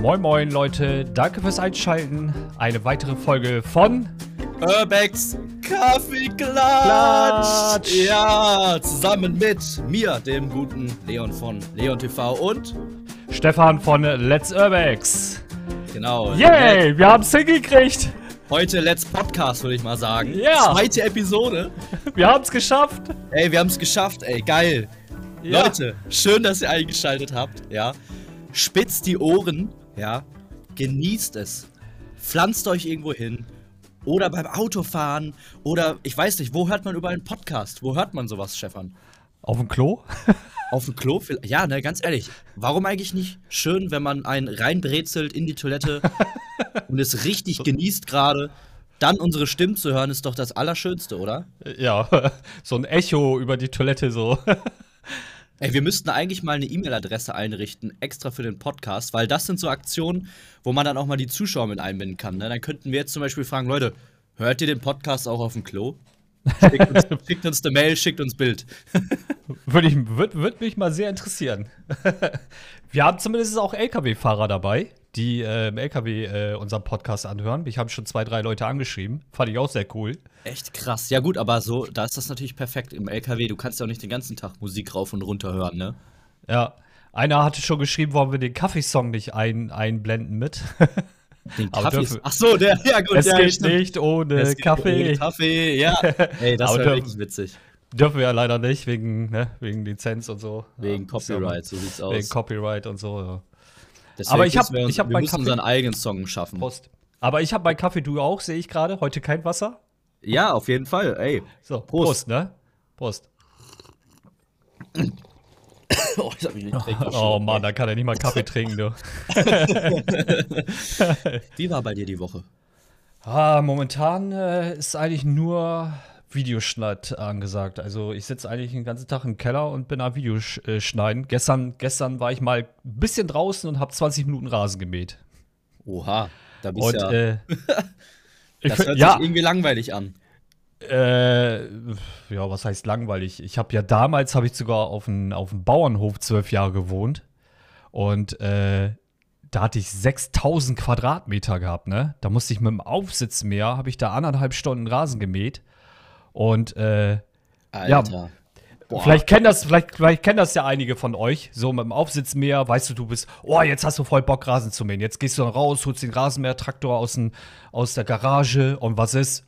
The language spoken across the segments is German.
Moin moin Leute, danke fürs Einschalten. Eine weitere Folge von Urbex Kaffeeklatsch. Klatsch. Ja, zusammen mit mir, dem guten Leon von Leon TV und Stefan von Let's Urbex. genau. Yay, wir haben es hingekriegt. Heute Let's Podcast, würde ich mal sagen. Ja. Zweite Episode. Wir haben es geschafft. Ey, wir haben es geschafft, ey, geil. Ja. Leute, schön, dass ihr eingeschaltet habt, ja. Spitzt die Ohren, ja. Genießt es. Pflanzt euch irgendwo hin. Oder beim Autofahren. Oder, ich weiß nicht, wo hört man überall einen Podcast? Wo hört man sowas, Stefan? Auf dem Klo? Auf dem Klo? Vielleicht- Ja, ne, ganz ehrlich. Warum eigentlich nicht schön, wenn man einen reinbrezelt in die Toilette und es richtig genießt gerade? Dann unsere Stimmen zu hören, ist doch das Allerschönste, oder? Ja, so ein Echo über die Toilette so. Ey, wir müssten eigentlich mal eine E-Mail-Adresse einrichten, extra für den Podcast, weil das sind so Aktionen, wo man dann auch mal die Zuschauer mit einbinden kann. Ne? Dann könnten wir jetzt zum Beispiel fragen, Leute, hört ihr den Podcast auch auf dem Klo? Schickt uns, schickt uns eine Mail, schickt uns Bild. Würde ich, würd, würd mich mal sehr interessieren. Wir haben zumindest auch LKW-Fahrer dabei, die äh, im LKW äh, unseren Podcast anhören. Ich habe schon zwei, drei Leute angeschrieben. Fand ich auch sehr cool. Echt krass. Ja gut, aber so, da ist das natürlich perfekt im LKW. Du kannst ja auch nicht den ganzen Tag Musik rauf und runter hören, ne? Ja. Einer hatte schon geschrieben, wollen wir den Kaffeesong nicht ein, einblenden mit. Den Kaffee. Ach so, der, ja gut, es ja, geht stimmt. nicht ohne Es Kaffee. Ohne Kaffee, ja. Ey, das war dürfen- wirklich witzig. Dürfen wir ja leider nicht, wegen, ne, wegen Lizenz und so. Wegen Ja, ist Copyright, so sieht's mal- Wegen aus. Copyright und so, ja. Deswegen Aber ich hab- müssen wir, uns, ich hab wir müssen Kaffee- unseren eigenen Song schaffen. Prost. Aber ich habe mein Kaffee, du auch, sehe ich gerade. Heute kein Wasser. Ja, auf jeden Fall. Ey. So, Prost, ne? Prost. Oh, ich hab mich nicht Oh Mann, da kann er nicht mal Kaffee trinken, du. Wie war bei dir die Woche? Ah, momentan äh, ist eigentlich nur Videoschnitt angesagt. Also ich sitze eigentlich den ganzen Tag im Keller und bin am Videoschneiden. Gestern, gestern war ich mal ein bisschen draußen und habe 20 Minuten Rasen gemäht. Oha, da bist Und ja. äh, ich, das hört ja, sich irgendwie langweilig an. äh, ja, was heißt langweilig? Ich habe ja damals, habe ich sogar auf einem auf dem Bauernhof zwölf Jahre gewohnt und äh, da hatte ich 6000 Quadratmeter gehabt, ne? Da musste ich mit dem Aufsitzmäher, habe ich da anderthalb Stunden Rasen gemäht und äh, Alter. Boah. Vielleicht kennen das, vielleicht, vielleicht kennen das ja einige von euch. So mit dem Aufsitzmäher, weißt du, du bist, oh, jetzt hast du voll Bock, Rasen zu mähen. Jetzt gehst du dann raus, holst den Rasenmähertraktor aus, dem- aus der Garage und was ist?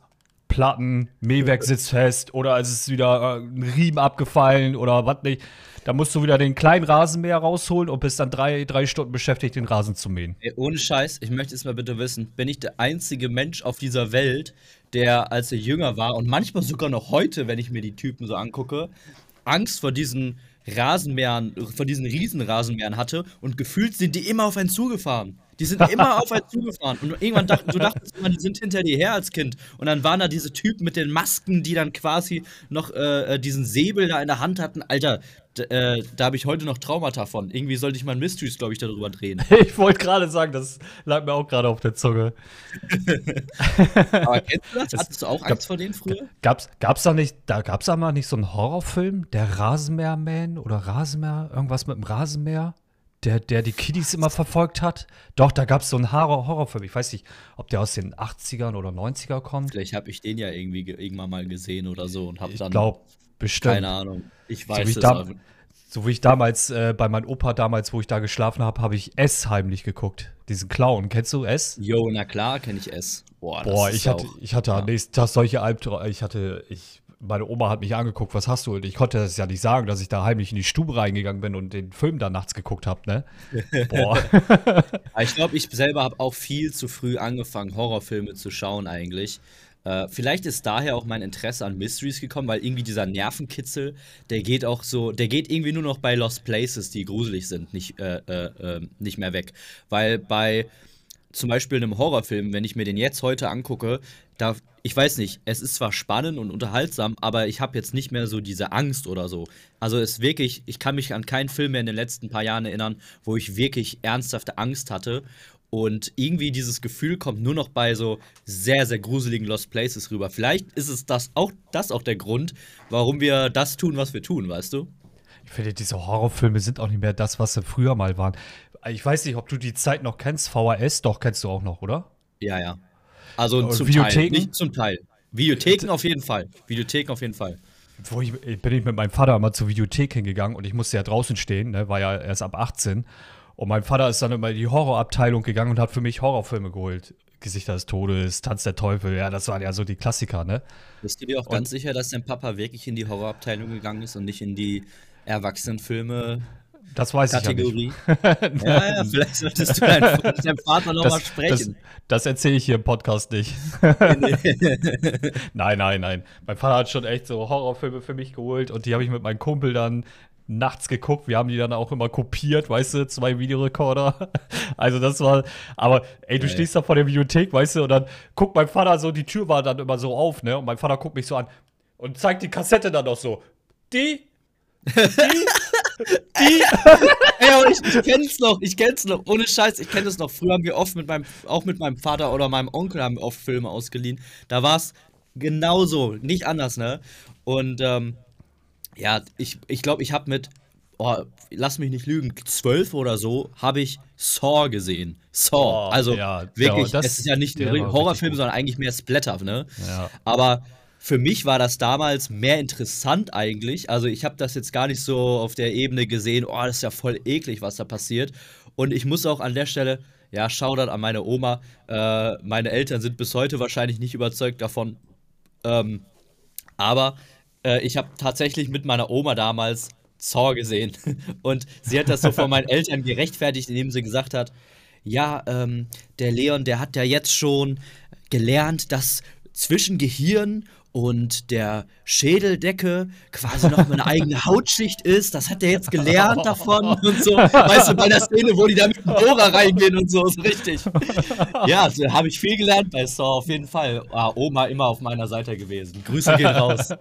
Platten, Mähwerk sitzt fest oder es ist wieder äh, ein Riemen abgefallen oder was nicht. Da musst du wieder den kleinen Rasenmäher rausholen und bist dann drei, drei Stunden beschäftigt, den Rasen zu mähen. Ey, ohne Scheiß, ich möchte es mal bitte wissen, bin ich der einzige Mensch auf dieser Welt, der, als er jünger war und manchmal sogar noch heute, wenn ich mir die Typen so angucke, Angst vor diesen Rasenmähern, vor diesen Riesenrasenmähern hatte und gefühlt sind die immer auf einen zugefahren. Die sind immer auf einen zugefahren. Und irgendwann dacht, du dachtest immer, die sind hinter dir her als Kind. Und dann waren da diese Typen mit den Masken, die dann quasi noch äh, äh, diesen Säbel da in der Hand hatten. Alter, äh, da habe ich heute noch Traumata von. Irgendwie sollte ich mal ein Mysteries, glaube ich, darüber drehen. Ich wollte gerade sagen, das lag mir auch gerade auf der Zunge. Aber kennst du das? Hattest du auch Angst vor denen früher? Gab's, gab's da nicht, da gab's da mal nicht so einen Horrorfilm, der Rasenmäherman oder Rasenmäher, irgendwas mit dem Rasenmäher, der, der die Kiddies immer verfolgt hat? Doch, da gab's so einen Horror Horrorfilm. Ich weiß nicht, ob der aus den 80ern oder 90er kommt. Vielleicht habe ich den ja irgendwie ge- irgendwann mal gesehen oder so und habe Ich dann glaube, bestimmt. keine Ahnung. Ich So weiß ich es da- aber. So wie ich damals äh, bei meinem Opa damals, wo ich da geschlafen habe, habe ich S heimlich geguckt. Diesen Clown. Kennst du S? Jo, na klar, kenne ich es. Boah, Boah, ich hatte, ich hatte ja. am nächsten Tag solche Albträume. Ich hatte, ich, meine Oma hat mich angeguckt, was hast du? Und ich konnte das ja nicht sagen, dass ich da heimlich in die Stube reingegangen bin und den Film da nachts geguckt habe, ne? Boah. Ich glaube, ich selber habe auch viel zu früh angefangen, Horrorfilme zu schauen eigentlich. Äh, vielleicht ist daher auch mein Interesse an Mysteries gekommen, weil irgendwie dieser Nervenkitzel, der geht auch so, der geht irgendwie nur noch bei Lost Places, die gruselig sind, nicht, äh, äh, äh, nicht mehr weg. Weil bei zum Beispiel einem Horrorfilm, wenn ich mir den jetzt heute angucke, da, ich weiß nicht, es ist zwar spannend und unterhaltsam, aber ich habe jetzt nicht mehr so diese Angst oder so. Also es ist wirklich, ich kann mich an keinen Film mehr in den letzten paar Jahren erinnern, wo ich wirklich ernsthafte Angst hatte. Und irgendwie dieses Gefühl kommt nur noch bei so sehr, sehr gruseligen Lost Places rüber. Vielleicht ist es das auch, das auch der Grund, warum wir das tun, was wir tun, weißt du? Ich finde, diese Horrorfilme sind auch nicht mehr das, was sie früher mal waren. Ich weiß nicht, ob du die Zeit noch kennst. VHS, doch, kennst du auch noch, oder? Ja, ja. Also Und zum Videotheken? Teil, nicht zum Teil. Videotheken auf jeden Fall. Videotheken auf jeden Fall. Wo ich, bin ich mit meinem Vater immer zur Videothek hingegangen und ich musste ja draußen stehen, ne, war ja erst ab 18. Und mein Vater ist dann immer in die Horrorabteilung gegangen und hat für mich Horrorfilme geholt. Gesichter des Todes, Tanz der Teufel, ja, das waren ja so die Klassiker, ne? Bist du dir auch ganz sicher, dass dein Papa wirklich in die Horrorabteilung gegangen ist und nicht in die Erwachsenenfilme Das weiß Kategorie? ich ja nicht. Ja, ja, vielleicht solltest du mit deinem Vater nochmal Das, das, sprechen. das erzähle ich hier im Podcast nicht. nein, nein, nein. Mein Vater hat schon echt so Horrorfilme für mich geholt und die habe ich mit meinem Kumpel dann nachts geguckt. Wir haben die dann auch immer kopiert, weißt du, zwei Videorekorder. Also das war, aber ey, du Geil. stehst da vor der Bibliothek, weißt du, und dann guckt mein Vater so, die Tür war dann immer so auf, ne? Und mein Vater guckt mich so an und zeigt die Kassette dann noch so. Die? Ja, aber ich, ich kenn's noch, ich kenn's noch. Ohne Scheiß, ich kenn das noch. Früher haben wir oft mit meinem, auch mit meinem Vater oder meinem Onkel haben wir oft Filme ausgeliehen. Da war's genauso, nicht anders, ne? Und ähm, ja, ich glaube, ich, glaub, ich habe mit, oh, lass mich nicht lügen, zwölf oder so, habe ich Saw gesehen. Saw. Oh, also ja, wirklich, das- es ist ja nicht ein Horrorfilm, sondern eigentlich mehr Splatter, ne? Ja. Aber für mich war das damals mehr interessant eigentlich. Also ich habe das jetzt gar nicht so auf der Ebene gesehen, oh, das ist ja voll eklig, was da passiert. Und ich muss auch an der Stelle, ja, Shoutout an meine Oma. Äh, meine Eltern sind bis heute wahrscheinlich nicht überzeugt davon. Ähm, aber äh, ich habe tatsächlich mit meiner Oma damals Saw gesehen. Und sie hat das so von meinen Eltern gerechtfertigt, indem sie gesagt hat, ja, ähm, der Leon, der hat ja jetzt schon gelernt, dass zwischen Gehirn und der Schädeldecke quasi noch eine eigene Hautschicht ist. Das hat er jetzt gelernt davon und so. Weißt du, bei der Szene, wo die da mit dem Bohrer reingehen und so, ist richtig. Ja, so habe ich viel gelernt bei Saw, auf jeden Fall. Ah, Oma immer auf meiner Seite gewesen. Grüße gehen raus.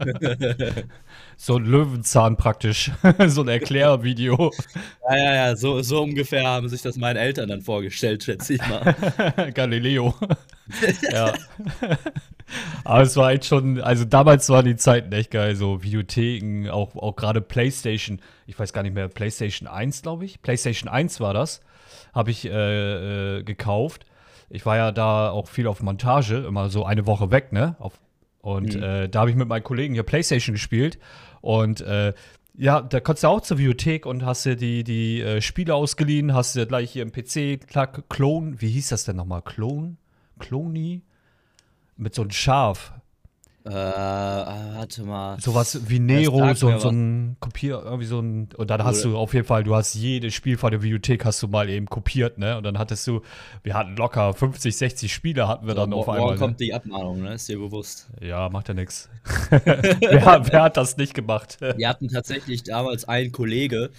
So ein Löwenzahn praktisch. so ein Erklärvideo. Ja, ja, ja, so, so ungefähr haben sich das meinen Eltern dann vorgestellt, schätze ich mal. Galileo. Ja. Aber es war echt schon, also damals waren die Zeiten echt geil, so Videotheken, auch, auch gerade PlayStation, ich weiß gar nicht mehr, PlayStation 1, glaube ich. PlayStation 1 war das, habe ich äh, äh, gekauft. Ich war ja da auch viel auf Montage, immer so eine Woche weg, ne? Auf, und Mhm. äh, da habe ich mit meinen Kollegen hier PlayStation gespielt und äh, ja, da konntest du auch zur Bibliothek und hast dir die, die äh, Spiele ausgeliehen, hast dir gleich hier im PC, klack, Clone, wie hieß das denn nochmal? Clone? Clony? Mit so einem Schaf. äh, warte mal. Sowas wie Nero, so, so ein Kopier, irgendwie so ein. Und dann hast Oder- du auf jeden Fall, du hast jedes Spiel von der Bibliothek hast du mal eben kopiert, ne? Und dann hattest du, wir hatten locker 50, 60 Spiele hatten wir dann auf morgen einmal. Ne? kommt die Abmahnung, ne? Ist dir bewusst. Ja, macht ja nix. wer, wer hat das nicht gemacht? Wir hatten tatsächlich damals einen Kollege,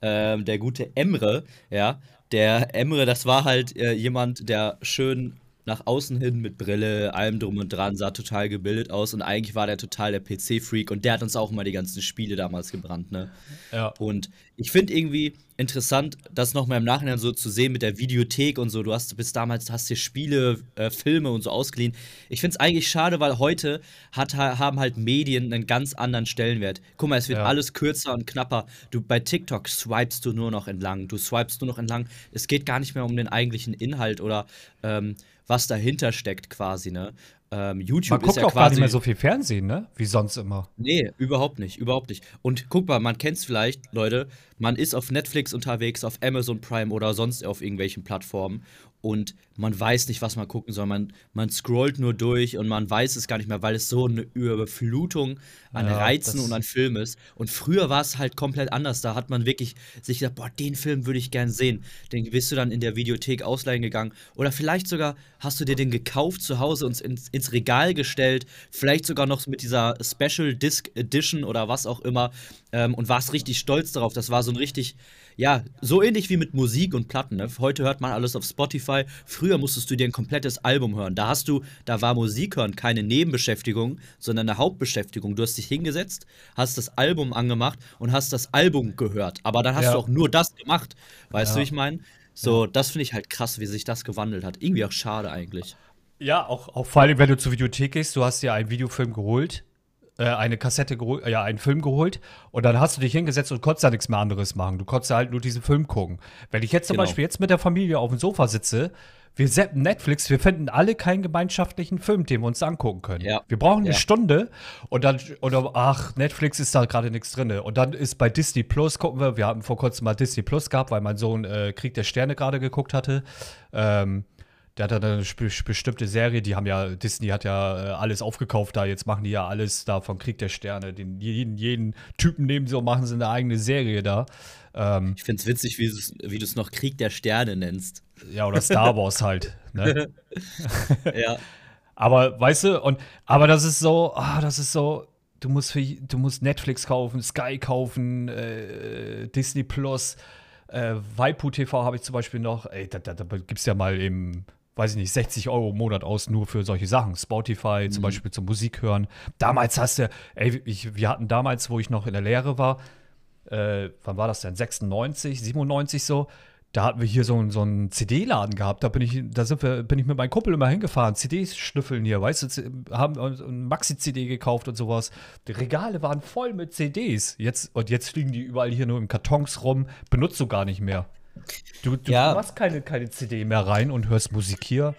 ähm, der gute Emre, ja. Der Emre, das war halt äh, jemand, der schön nach außen hin mit Brille, allem drum und dran, sah total gebildet aus und eigentlich war der total der PC-Freak und der hat uns auch mal die ganzen Spiele damals gebrannt, ne? ja. Und ich finde irgendwie interessant, das nochmal im Nachhinein so zu sehen mit der Videothek und so. Du hast bis damals hast dir Spiele, äh, Filme und so ausgeliehen. Ich finde es eigentlich schade, weil heute hat, haben halt Medien einen ganz anderen Stellenwert. Guck mal, es wird Ja. alles kürzer und knapper. Du bei TikTok swipest du nur noch entlang. Du swipest nur noch entlang. Es geht gar nicht mehr um den eigentlichen Inhalt oder ähm, was dahinter steckt quasi, ne? Ähm, YouTube Man ist guckt ja auch quasi gar nicht mehr so viel Fernsehen, ne? Wie sonst immer. Nee, überhaupt nicht, überhaupt nicht. Und guck mal, man kennt's vielleicht, Leute, man ist auf Netflix unterwegs, auf Amazon Prime oder sonst auf irgendwelchen Plattformen und man weiß nicht, was man gucken soll. Man, man scrollt nur durch und man weiß es gar nicht mehr, weil es so eine Überflutung an Ja, Reizen und an Filmen ist. Und früher war es halt komplett anders. Da hat man wirklich sich gedacht, boah, den Film würde ich gern sehen. Den bist du dann in der Videothek ausleihen gegangen. Oder vielleicht sogar hast du dir den gekauft zu Hause und ins, ins Regal gestellt. Vielleicht sogar noch mit dieser Special Disc Edition oder was auch immer. Ähm, und warst richtig stolz darauf. Das war so ein richtig, ja, so ähnlich wie mit Musik und Platten. Ne? Heute hört man alles auf Spotify. Früher musstest du dir ein komplettes Album hören. Da hast du, da war Musik hören keine Nebenbeschäftigung, sondern eine Hauptbeschäftigung. Du hast dich hingesetzt, hast das Album angemacht und hast das Album gehört. Aber dann hast Ja. du auch nur das gemacht. Weißt Ja. du, wie ich meine? So, das finde ich halt krass, wie sich das gewandelt hat. Irgendwie auch schade eigentlich. Ja, auch, auch vor allem, wenn du zur Videothek gehst, du hast dir einen Videofilm geholt eine Kassette geholt, äh, ja, einen Film geholt und dann hast du dich hingesetzt und konntest da nichts mehr anderes machen. Du konntest halt nur diesen Film gucken. Wenn ich jetzt zum Genau. Beispiel jetzt mit der Familie auf dem Sofa sitze, wir zappen Netflix, wir finden alle keinen gemeinschaftlichen Film, den wir uns angucken können. Ja. Wir brauchen eine Ja. Stunde und dann, oder ach, Netflix ist da gerade nichts drin. Und dann ist bei Disney Plus, gucken wir, wir hatten vor kurzem mal Disney Plus gehabt, weil mein Sohn äh, Krieg der Sterne gerade geguckt hatte. Ähm, der hat dann eine bestimmte Serie, die haben ja, Disney hat ja äh, alles aufgekauft da, jetzt machen die ja alles da von Krieg der Sterne. Den, jeden, jeden Typen nehmen sie und machen sie eine eigene Serie da. Ähm, Ich finde es witzig, wie du es noch Krieg der Sterne nennst. ja, oder Star Wars halt. Ne? ja. Aber weißt du, und aber das ist so, ah, das ist so, du musst für, du musst Netflix kaufen, Sky kaufen, äh, Disney Plus, äh, Waipu TV habe ich zum Beispiel noch. Ey, da, da, da gibt's ja mal eben, weiß ich nicht, 60 Euro im Monat aus nur für solche Sachen. Spotify zum Beispiel zum Musik hören. Damals hast du, ey, ich, wir hatten damals, wo ich noch in der Lehre war, äh, wann war das denn? 96, 97 so. Da hatten wir hier so, einen- so einen CD-Laden gehabt. Da bin ich, da sind wir, bin ich mit meinem Kumpel immer hingefahren, CDs schnüffeln hier, weißt du, haben uns ein Maxi-CD gekauft und sowas. Die Regale waren voll mit CDs. Jetzt, und jetzt fliegen die überall hier nur in Kartons rum, benutzt du gar nicht mehr. Du, du Ja. machst keine, keine CD mehr rein und hörst Musik hier.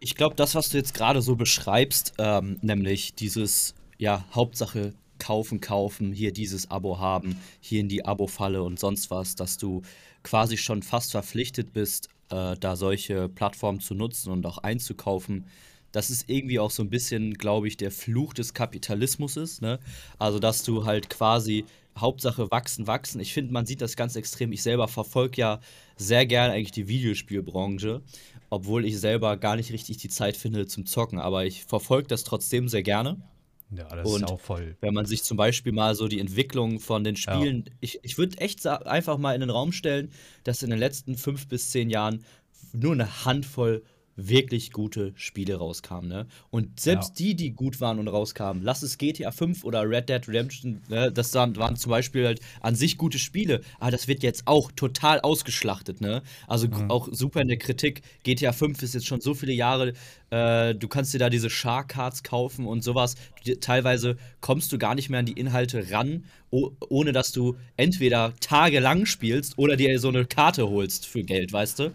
Ich glaube, das, was du jetzt gerade so beschreibst, ähm, nämlich dieses, ja, Hauptsache kaufen, kaufen, hier dieses Abo haben, hier in die Abo-Falle und sonst was, dass du quasi schon fast verpflichtet bist, äh, da solche Plattformen zu nutzen und auch einzukaufen. Das ist irgendwie auch so ein bisschen, glaube ich, der Fluch des Kapitalismus ist, ne? Also, dass du halt quasi Hauptsache wachsen, wachsen. Ich finde, man sieht das ganz extrem. Ich selber verfolge ja sehr gerne eigentlich die Videospielbranche, obwohl ich selber gar nicht richtig die Zeit finde zum Zocken. Aber ich verfolge das trotzdem sehr gerne. Ja, das Und ist auch voll. Wenn man sich zum Beispiel mal so die Entwicklung von den Spielen, ich, ich würde echt einfach mal in den Raum stellen, dass in den letzten fünf bis zehn Jahren nur eine Handvoll wirklich gute Spiele rauskamen. Ne? Und selbst Ja. die, die gut waren und rauskamen, lass es GTA 5 oder Red Dead Redemption, ne? das waren, zum Beispiel halt an sich gute Spiele, aber das wird jetzt auch total ausgeschlachtet. Ne? Also Mhm. auch super in der Kritik. GTA 5 ist jetzt schon so viele Jahre, äh, du kannst dir da diese Shark Cards kaufen und sowas. Teilweise kommst du gar nicht mehr an die Inhalte ran, oh, ohne dass du entweder tagelang spielst oder dir so eine Karte holst für Geld, weißt du?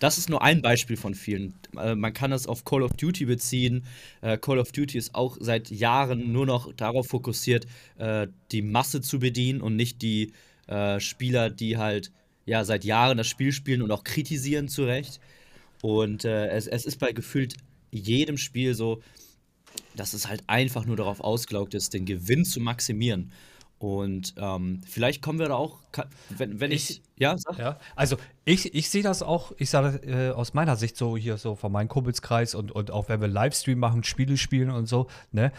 Das ist nur ein Beispiel von vielen. Äh, man kann das auf Call of Duty beziehen. Äh, Call of Duty ist auch seit Jahren nur noch darauf fokussiert, äh, die Masse zu bedienen und nicht die Spieler, die halt ja seit Jahren das Spiel spielen und auch kritisieren zu Recht. Und es, es ist bei gefühlt jedem Spiel so, dass es halt einfach nur darauf ausgelaugt ist, den Gewinn zu maximieren. Und ähm, vielleicht kommen wir da auch, wenn, wenn ich, Ich- ja, sag. Ja, also ich, ich sehe das auch, ich sage äh, aus meiner Sicht so hier so von meinem Kumpelskreis und, und auch wenn wir Livestream machen, Spiele spielen und so, ne?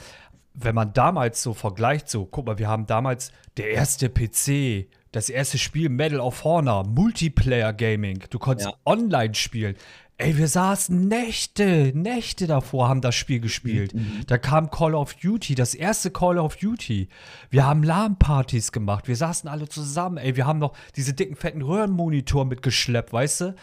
Wenn man damals so vergleicht, so, guck mal, wir haben damals der erste PC, das erste Spiel Medal of Honor, Multiplayer Gaming, du konntest Ja. online spielen. Ey, wir saßen Nächte, Nächte davor, haben das Spiel gespielt. Da kam Call of Duty, das erste Call of Duty. Wir haben LAN-Partys gemacht, wir saßen alle zusammen. Ey, wir haben noch diese dicken, fetten Röhrenmonitor mitgeschleppt, weißt du?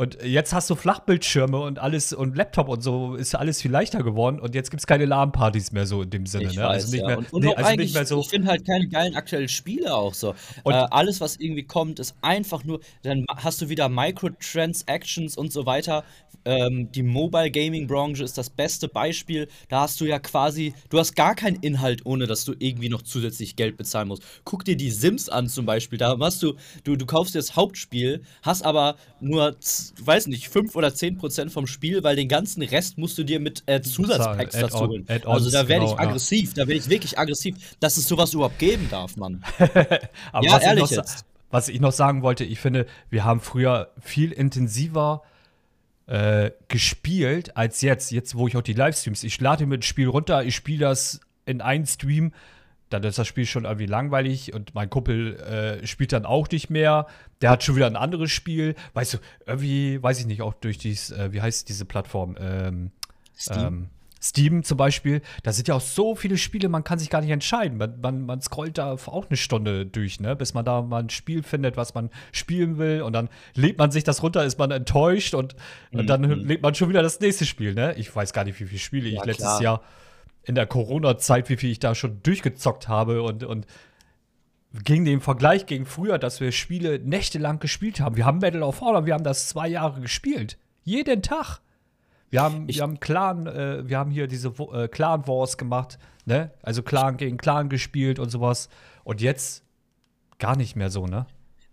Und jetzt hast du Flachbildschirme und alles und Laptop und so ist alles viel leichter geworden und jetzt gibt es keine LAN-Partys mehr so in dem Sinne. Ich ne? weiß, also nicht ja. mehr, und, und nee, auch also nicht mehr so. ich finde halt keine geilen aktuellen Spiele auch so. Und- äh, alles, was irgendwie kommt, ist einfach nur, dann hast du wieder Microtransactions und so weiter. Ähm, die Mobile Gaming Branche ist das beste Beispiel. Da hast du ja quasi, du hast gar keinen Inhalt, ohne dass du irgendwie noch zusätzlich Geld bezahlen musst. Guck dir die Sims an zum Beispiel. Da hast du, du, du kaufst dir das Hauptspiel, hast aber nur, weiß nicht, 5 oder 10 Prozent vom Spiel, weil den ganzen Rest musst du dir mit äh, Zusatzpacks dazu holen. Also da werde ich genau, ja. aggressiv, da werde ich wirklich aggressiv, dass es sowas überhaupt geben darf, Mann. Aber Ja, ehrlich ich jetzt. was ich noch sagen wollte, ich finde, wir haben früher viel intensiver äh, gespielt als jetzt. Jetzt, wo ich auch die Livestreams, ich lade mir ein Spiel runter, ich spiele das in einen Stream, dann ist das Spiel schon irgendwie langweilig und mein Kumpel äh, spielt dann auch nicht mehr. Der hat schon wieder ein anderes Spiel. Weißt du, irgendwie, weiß ich nicht, auch durch dies, äh, wie heißt diese Plattform? Ähm, Steam? Ähm, Steam zum Beispiel, da sind ja auch so viele Spiele, man kann sich gar nicht entscheiden. Man, man, man scrollt da auch eine Stunde durch, ne? bis man da mal ein Spiel findet, was man spielen will. Und dann lädt man sich das runter, ist man enttäuscht und, und dann Mhm. lädt man schon wieder das nächste Spiel. Ne? Ich weiß gar nicht, wie viele Spiele Ja, ich letztes klar. Jahr in der Corona-Zeit, wie viel ich da schon durchgezockt habe und, und gegen den Vergleich gegen früher, dass wir Spiele nächtelang gespielt haben. Wir haben Medal of Honor, wir haben das zwei Jahre gespielt. Jeden Tag. Wir haben, ich wir haben Clan, äh, wir haben hier diese äh, Clan Wars gemacht, ne? Also Clan gegen Clan gespielt und sowas. Und jetzt gar nicht mehr so, ne?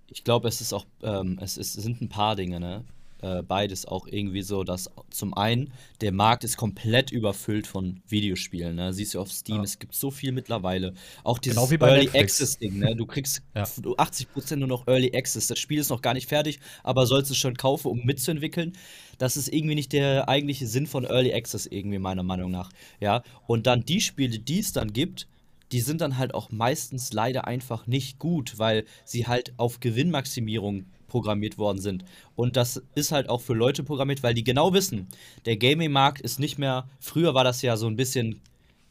Ich glaube, es ist auch, ähm, es, ist, es sind ein paar Dinge, ne? Äh, beides auch irgendwie so, dass zum einen der Markt ist komplett überfüllt von Videospielen. Ne? Siehst du auf Steam, ja. es gibt so viel mittlerweile. Auch dieses genau Early Netflix. Access Ding. Ne? Du kriegst ja. 80% nur noch Early Access. Das Spiel ist noch gar nicht fertig, aber sollst es schon kaufen, um mitzuentwickeln. Das ist irgendwie nicht der eigentliche Sinn von Early Access irgendwie meiner Meinung nach. Ja, und dann die Spiele, die es dann gibt, die sind dann halt auch meistens leider einfach nicht gut, weil sie halt auf Gewinnmaximierung programmiert worden sind. Und das ist halt auch für Leute programmiert, weil die genau wissen, der Gaming-Markt ist nicht mehr, früher war das ja so ein bisschen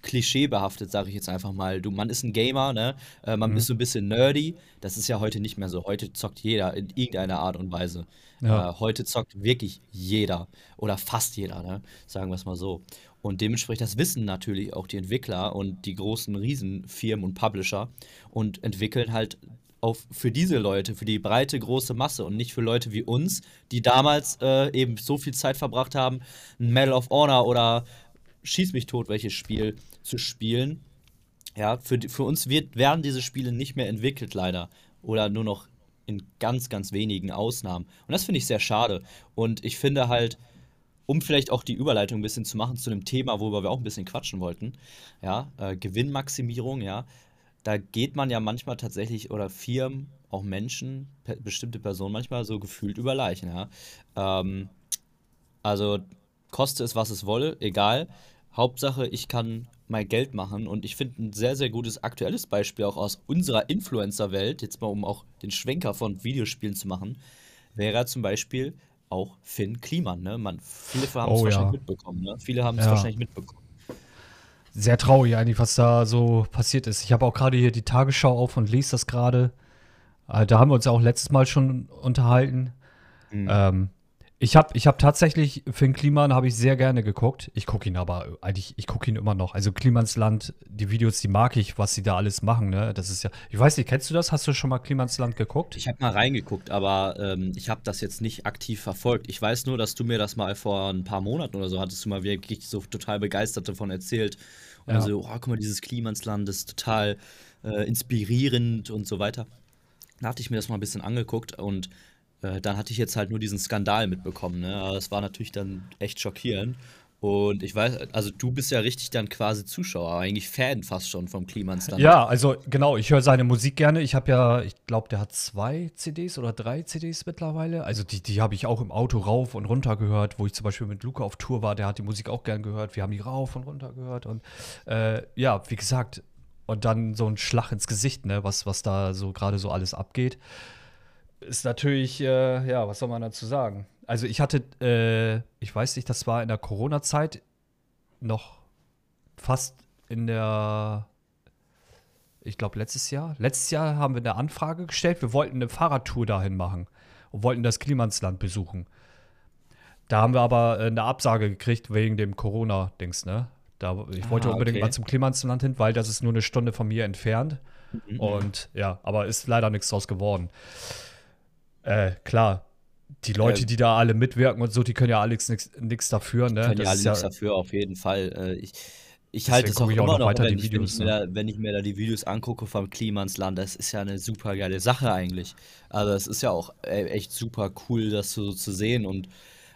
klischeebehaftet, sage ich jetzt einfach mal. Du, man ist ein Gamer, ne? Äh, man mhm. ist so ein bisschen nerdy. Das ist ja heute nicht mehr so. Heute zockt jeder in irgendeiner Art und Weise. Ja. Äh, heute zockt wirklich jeder oder fast jeder, ne? Sagen wir es mal so. Und dementsprechend, das wissen natürlich auch die Entwickler und die großen Riesenfirmen und Publisher und entwickeln halt auf, für diese Leute, für die breite, große Masse und nicht für Leute wie uns, die damals äh, eben so viel Zeit verbracht haben, ein Medal of Honor oder Schieß mich tot, welches Spiel zu spielen. Ja, für, für uns wird, werden diese Spiele nicht mehr entwickelt, leider. Oder nur noch in ganz, ganz wenigen Ausnahmen. Und das finde ich sehr schade. Und ich finde halt, um vielleicht auch die Überleitung ein bisschen zu machen zu einem Thema, worüber wir auch ein bisschen quatschen wollten, ja, äh, Gewinnmaximierung, ja, da geht man ja manchmal tatsächlich, oder Firmen, auch Menschen, pe bestimmte Personen manchmal so gefühlt über Leichen, ja. Ähm, also koste es, was es wolle, egal. Hauptsache, ich kann mein Geld machen und ich finde ein sehr, sehr gutes aktuelles Beispiel auch aus unserer Influencer-Welt, jetzt mal um auch den Schwenker von Videospielen zu machen, wäre zum Beispiel auch Finn Kliman. Ne? Man, viele haben es oh, wahrscheinlich ja. mitbekommen. Ne? Viele haben es ja. wahrscheinlich mitbekommen sehr traurig eigentlich, was da so passiert ist. Ich habe auch gerade hier die Tagesschau auf und lese das gerade. Äh, da haben wir uns ja auch letztes Mal schon unterhalten. Mhm. Ähm, ich habe ich hab tatsächlich Finn Kliman habe ich sehr gerne geguckt. Ich gucke ihn aber eigentlich, ich gucke ihn immer noch. Also Klimans Land, die Videos, die mag ich, was sie da alles machen. Ne? Das ist ja, ich weiß nicht, kennst du das? Hast du schon mal Klimans Land geguckt? Ich habe mal reingeguckt, aber ähm, ich habe das jetzt nicht aktiv verfolgt. Ich weiß nur, dass du mir das mal vor ein paar Monaten oder so hattest du mal wirklich so total begeistert davon erzählt. Und ja. so, oh, guck mal, dieses Klimansland ist total äh, inspirierend und so weiter. Da hatte ich mir das mal ein bisschen angeguckt und äh, dann hatte ich jetzt halt nur diesen Skandal mitbekommen. Ne? Aber das war natürlich dann echt schockierend. Und ich weiß, also du bist ja richtig dann quasi Zuschauer, eigentlich Fan fast schon vom Klimans dann. Ja, also genau, ich höre seine Musik gerne. Ich habe ja, ich glaube, der hat zwei CDs oder drei CDs mittlerweile. Also die, die habe ich auch im Auto rauf und runter gehört, wo ich zum Beispiel mit Luca auf Tour war, der hat die Musik auch gern gehört. Wir haben die rauf und runter gehört. Und äh, ja, wie gesagt, und dann so ein Schlag ins Gesicht, ne, was, was da so gerade so alles abgeht. Ist natürlich, äh, ja, was soll man dazu sagen? Also ich hatte, äh, ich weiß nicht, das war in der Corona-Zeit noch fast in der, ich glaube letztes Jahr. Letztes Jahr haben wir eine Anfrage gestellt. Wir wollten eine Fahrradtour dahin machen und wollten das Klimansland besuchen. Da haben wir aber äh, eine Absage gekriegt wegen dem Corona-Dings, ne? Da, ich wollte ah, unbedingt okay. mal zum Klimansland hin, weil das ist nur eine Stunde von mir entfernt. Mhm. Und ja, aber ist leider nichts draus geworden. Äh, klar, die Leute, die da alle mitwirken und so, die können ja Alex nichts dafür, ne? Können ja alle nichts ja dafür, auf jeden Fall. Äh, ich, ich halte es auch immer auch noch, weiter wenn, ich, Videos, wenn, ich ne? da, wenn, ich, mir da die Videos angucke vom Klimansland, das ist ja eine super geile Sache eigentlich. Also es ist ja auch echt super cool, das so zu sehen und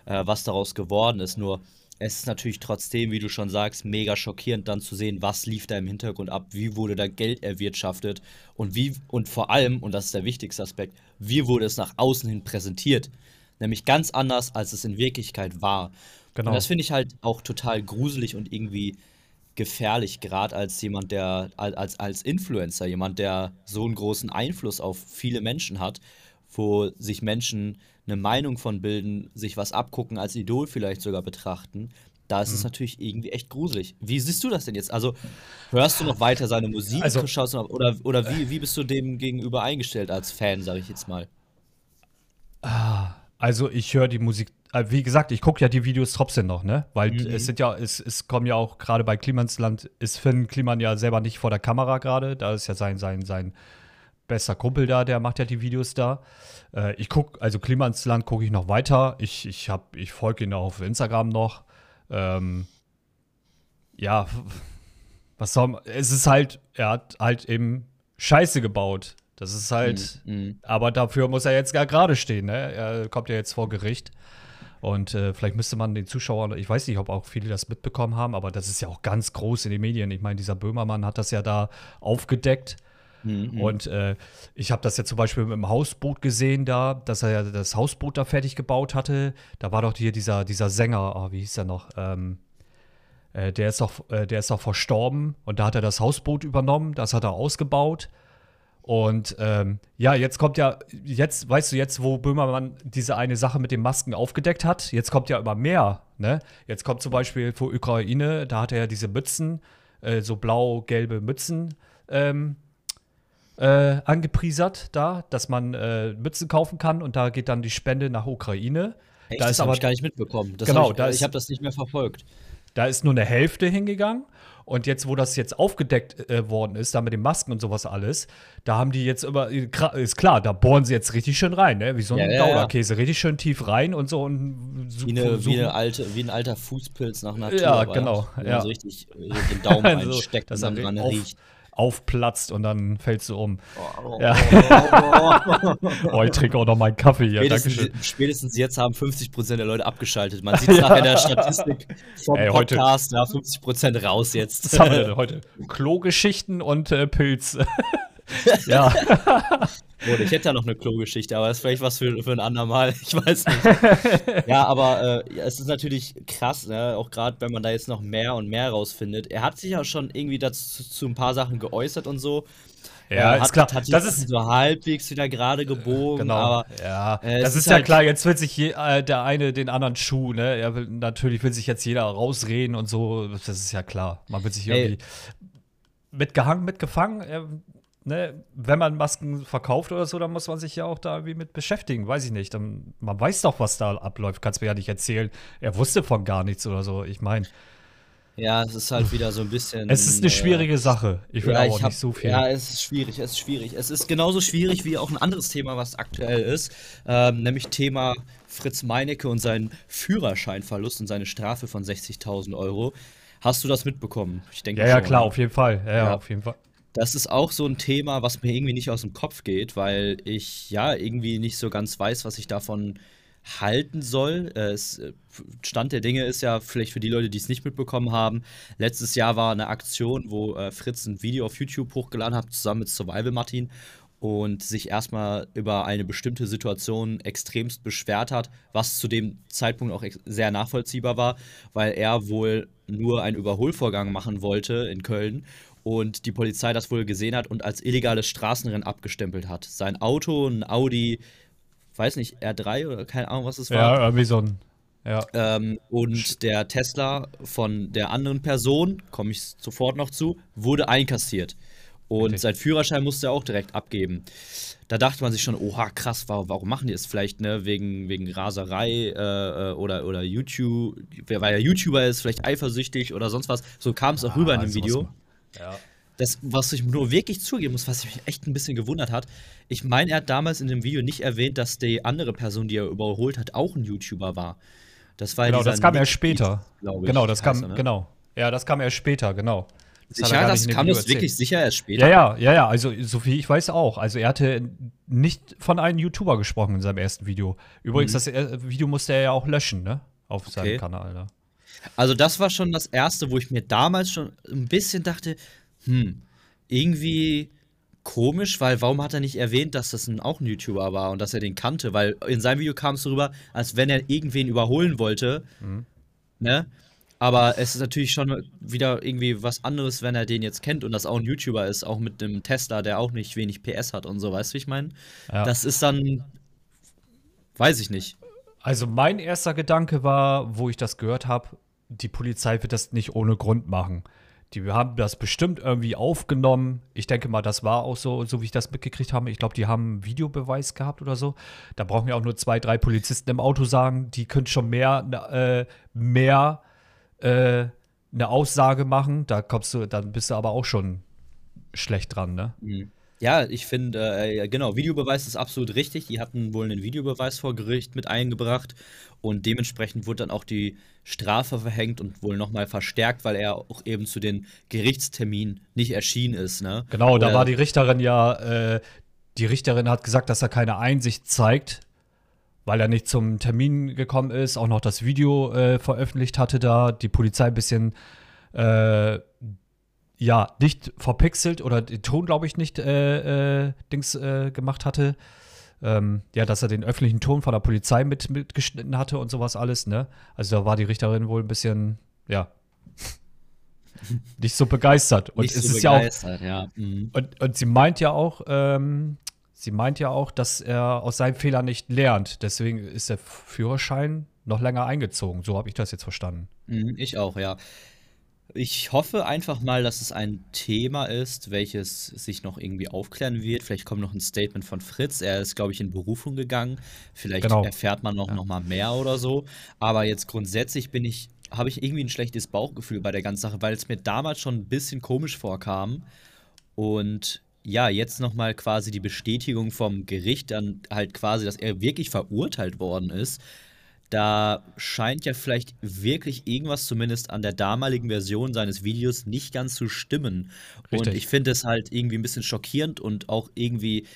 äh, was daraus geworden ist. Nur es ist natürlich trotzdem, wie du schon sagst, mega schockierend dann zu sehen, was lief da im Hintergrund ab, wie wurde da Geld erwirtschaftet und wie und vor allem, und das ist der wichtigste Aspekt, wie wurde es nach außen hin präsentiert. Nämlich ganz anders, als es in Wirklichkeit war. Genau. Und das finde ich halt auch total gruselig und irgendwie gefährlich, gerade als jemand, der, als, als Influencer, jemand, der so einen großen Einfluss auf viele Menschen hat, wo sich Menschen eine Meinung von bilden, sich was abgucken, als Idol vielleicht sogar betrachten. Da ist mhm. es natürlich irgendwie echt gruselig. Wie siehst du das denn jetzt? Also, hörst du noch weiter seine Musik? Also, schaust du noch, oder oder wie, wie bist du dem gegenüber eingestellt als Fan, sage ich jetzt mal? Ah, also ich höre die Musik äh, wie gesagt, ich gucke ja die Videos trotzdem noch, ne? Weil mhm. es sind ja, es, es kommen ja auch gerade bei Klimansland, ist Finn Kliman ja selber nicht vor der Kamera gerade. Da ist ja sein, sein, sein bester Kumpel da, der macht ja die Videos da. Äh, ich gucke, also Klimansland gucke ich noch weiter. Ich, ich, ich folge ihn auf Instagram noch. Ähm, ja, was soll man, es ist halt, er hat halt eben Scheiße gebaut. Das ist halt, mhm. mhm. aber dafür muss er jetzt gar gerade stehen, ne? Er kommt ja jetzt vor Gericht. Und äh, vielleicht müsste man den Zuschauern, ich weiß nicht, ob auch viele das mitbekommen haben, aber das ist ja auch ganz groß in den Medien. Ich meine, dieser Böhmermann hat das ja da aufgedeckt. Mhm. Und äh, ich habe das ja zum Beispiel mit dem Hausboot gesehen, da, dass er ja das Hausboot da fertig gebaut hatte. Da war doch hier dieser, dieser Sänger, oh, wie hieß der noch? Ähm, äh, der, ist doch, äh, der ist doch verstorben und da hat er das Hausboot übernommen, das hat er ausgebaut. Und ähm, ja, jetzt kommt ja, jetzt, weißt du, jetzt, wo Böhmermann diese eine Sache mit den Masken aufgedeckt hat, jetzt kommt ja immer mehr. Ne? Jetzt kommt zum Beispiel für Ukraine, da hat er ja diese Mützen, äh, so blau-gelbe Mützen ähm, äh, angepriesert, da, dass man äh, Mützen kaufen kann und da geht dann die Spende nach Ukraine. Echt? Da das habe ich gar nicht mitbekommen. Das genau, hab ich, da ich habe das nicht mehr verfolgt. Da ist nur eine Hälfte hingegangen. Und jetzt, wo das jetzt aufgedeckt äh, worden ist, da mit den Masken und sowas alles, da haben die jetzt immer, ist klar, da bohren sie jetzt richtig schön rein, ne? Wie so ein ja, Gouda-Käse, richtig schön tief rein und so. Und wie, eine, wie, eine alte, wie ein alter Fußpilz nach Natur. Ja, genau. Ja. So richtig den Daumen also, einsteckt und dann dran riecht aufplatzt und dann fällst du um. Oh, ja. oh, ich trinke auch noch meinen Kaffee hier. Spätestens, spätestens jetzt haben 50% der Leute abgeschaltet. Man sieht es nachher in der Statistik vom Ey, Podcast, ja, 50% raus jetzt. Was haben wir denn heute? Klogeschichten und äh, Pilz. ja. Oder ich hätte ja noch eine Klo-Geschichte, aber das ist vielleicht was für, für ein andermal. Ich weiß nicht. ja, aber äh, es ist natürlich krass, ne? auch gerade wenn man da jetzt noch mehr und mehr rausfindet. Er hat sich ja schon irgendwie dazu zu ein paar Sachen geäußert und so. Ja, äh, ist klar. Hat das ist so halbwegs wieder gerade gebogen. Genau. Aber, ja, äh, das ist, ist ja halt klar. Jetzt will sich je, äh, der eine den anderen Schuh. Ne, er will natürlich will sich jetzt jeder rausreden und so. Das ist ja klar. Man will sich irgendwie Ey. mitgehangen, mitgefangen ne, wenn man Masken verkauft oder so, dann muss man sich ja auch da irgendwie mit beschäftigen. Weiß ich nicht. Dann, man weiß doch, was da abläuft. Kannst mir ja nicht erzählen, er wusste von gar nichts oder so. Ich meine. Ja, es ist halt wieder so ein bisschen. Es ist eine schwierige äh, Sache. Ich will ja, auch hab, nicht so viel. Ja, es ist schwierig, es ist schwierig. Es ist genauso schwierig wie auch ein anderes Thema, was aktuell ist, ähm, nämlich Thema Fritz Meinecke und seinen Führerscheinverlust und seine Strafe von 60.000 Euro. Hast du das mitbekommen? Ich denke Ja, ja, klar, auf jeden Fall. Ja, ja, auf jeden Fall. Das ist auch so ein Thema, was mir irgendwie nicht aus dem Kopf geht, weil ich ja irgendwie nicht so ganz weiß, was ich davon halten soll. Äh, es, äh, Stand der Dinge ist ja, vielleicht für die Leute, die es nicht mitbekommen haben, letztes Jahr war eine Aktion, wo äh, Fritz ein Video auf YouTube hochgeladen hat, zusammen mit Survival Martin und sich erstmal über eine bestimmte Situation extremst beschwert hat, was zu dem Zeitpunkt auch sehr nachvollziehbar war, weil er wohl nur einen Überholvorgang machen wollte in Köln und die Polizei das wohl gesehen hat und als illegales Straßenrennen abgestempelt hat. Sein Auto, ein Audi, weiß nicht, R3 oder keine Ahnung, was es war. Ja, irgendwie so ein. Ja. Ähm, und der Tesla von der anderen Person, komme ich sofort noch zu, wurde einkassiert. Und Richtig. sein Führerschein musste er auch direkt abgeben. Da dachte man sich schon, oha, krass, warum machen die es vielleicht, ne? Wegen, wegen Raserei äh, äh oder, oder YouTube, weil er YouTuber ist, vielleicht eifersüchtig oder sonst was. So kam es auch ah, rüber in dem Video. Ja. Das, was ich nur wirklich zugeben muss, was mich echt ein bisschen gewundert hat, ich meine, er hat damals in dem Video nicht erwähnt, dass die andere Person, die er überholt hat, auch ein YouTuber war. Das war genau, das kam erst später. Ich, genau, das kam, ne? genau. Ja, das kam erst später, genau. Das sicher, das kam das wirklich sicher erst später. Ja, ja, ja, ja, also so viel ich weiß auch. Also er hatte nicht von einem YouTuber gesprochen in seinem ersten Video. Übrigens, mhm. das Video musste er ja auch löschen, ne? Auf okay. seinem Kanal. Ne? Also das war schon das erste, wo ich mir damals schon ein bisschen dachte, hm, irgendwie komisch, weil warum hat er nicht erwähnt, dass das ein, auch ein YouTuber war und dass er den kannte? Weil in seinem Video kam es so rüber, als wenn er irgendwen überholen wollte. Mhm. Ne? Aber es ist natürlich schon wieder irgendwie was anderes, wenn er den jetzt kennt und das auch ein YouTuber ist, auch mit einem Tesla, der auch nicht wenig PS hat und so, weißt du, wie ich meine? Ja. Das ist dann, weiß ich nicht. Also mein erster Gedanke war, wo ich das gehört habe, die Polizei wird das nicht ohne Grund machen. Die haben das bestimmt irgendwie aufgenommen. Ich denke mal, das war auch so, so wie ich das mitgekriegt habe. Ich glaube, die haben einen Videobeweis gehabt oder so. Da brauchen wir auch nur zwei, drei Polizisten im Auto sagen. Die können schon mehr, äh, mehr äh, eine Aussage machen. Da kommst du, dann bist du aber auch schon schlecht dran, ne? Mhm. Ja, ich finde, äh, genau, Videobeweis ist absolut richtig. Die hatten wohl einen Videobeweis vor Gericht mit eingebracht und dementsprechend wurde dann auch die Strafe verhängt und wohl nochmal verstärkt, weil er auch eben zu den Gerichtsterminen nicht erschienen ist. Ne? Genau, da war die Richterin ja, äh, die Richterin hat gesagt, dass er keine Einsicht zeigt, weil er nicht zum Termin gekommen ist, auch noch das Video äh, veröffentlicht hatte da, die Polizei ein bisschen äh, ja, nicht verpixelt oder den Ton, glaube ich, nicht äh, äh, Dings äh, gemacht hatte. Ähm, ja, dass er den öffentlichen Ton von der Polizei mit, mitgeschnitten hatte und sowas alles, ne? Also da war die Richterin wohl ein bisschen, ja, nicht so begeistert. Und nicht es so ist ja auch. Ja. Mhm. Und, und sie meint ja auch, ähm, sie meint ja auch, dass er aus seinem Fehler nicht lernt. Deswegen ist der Führerschein noch länger eingezogen. So habe ich das jetzt verstanden. Mhm, ich auch, ja. Ich hoffe einfach mal, dass es ein Thema ist, welches sich noch irgendwie aufklären wird. Vielleicht kommt noch ein Statement von Fritz. Er ist, glaube ich, in Berufung gegangen. Vielleicht Genau. erfährt man noch, Ja. noch mal mehr oder so. Aber jetzt grundsätzlich bin ich, habe ich irgendwie ein schlechtes Bauchgefühl bei der ganzen Sache, weil es mir damals schon ein bisschen komisch vorkam. Und ja, jetzt noch mal quasi die Bestätigung vom Gericht dann halt quasi, dass er wirklich verurteilt worden ist. Da scheint ja vielleicht wirklich irgendwas zumindest an der damaligen Version seines Videos nicht ganz zu stimmen. Und Richtig. ich finde es halt irgendwie ein bisschen schockierend und auch irgendwie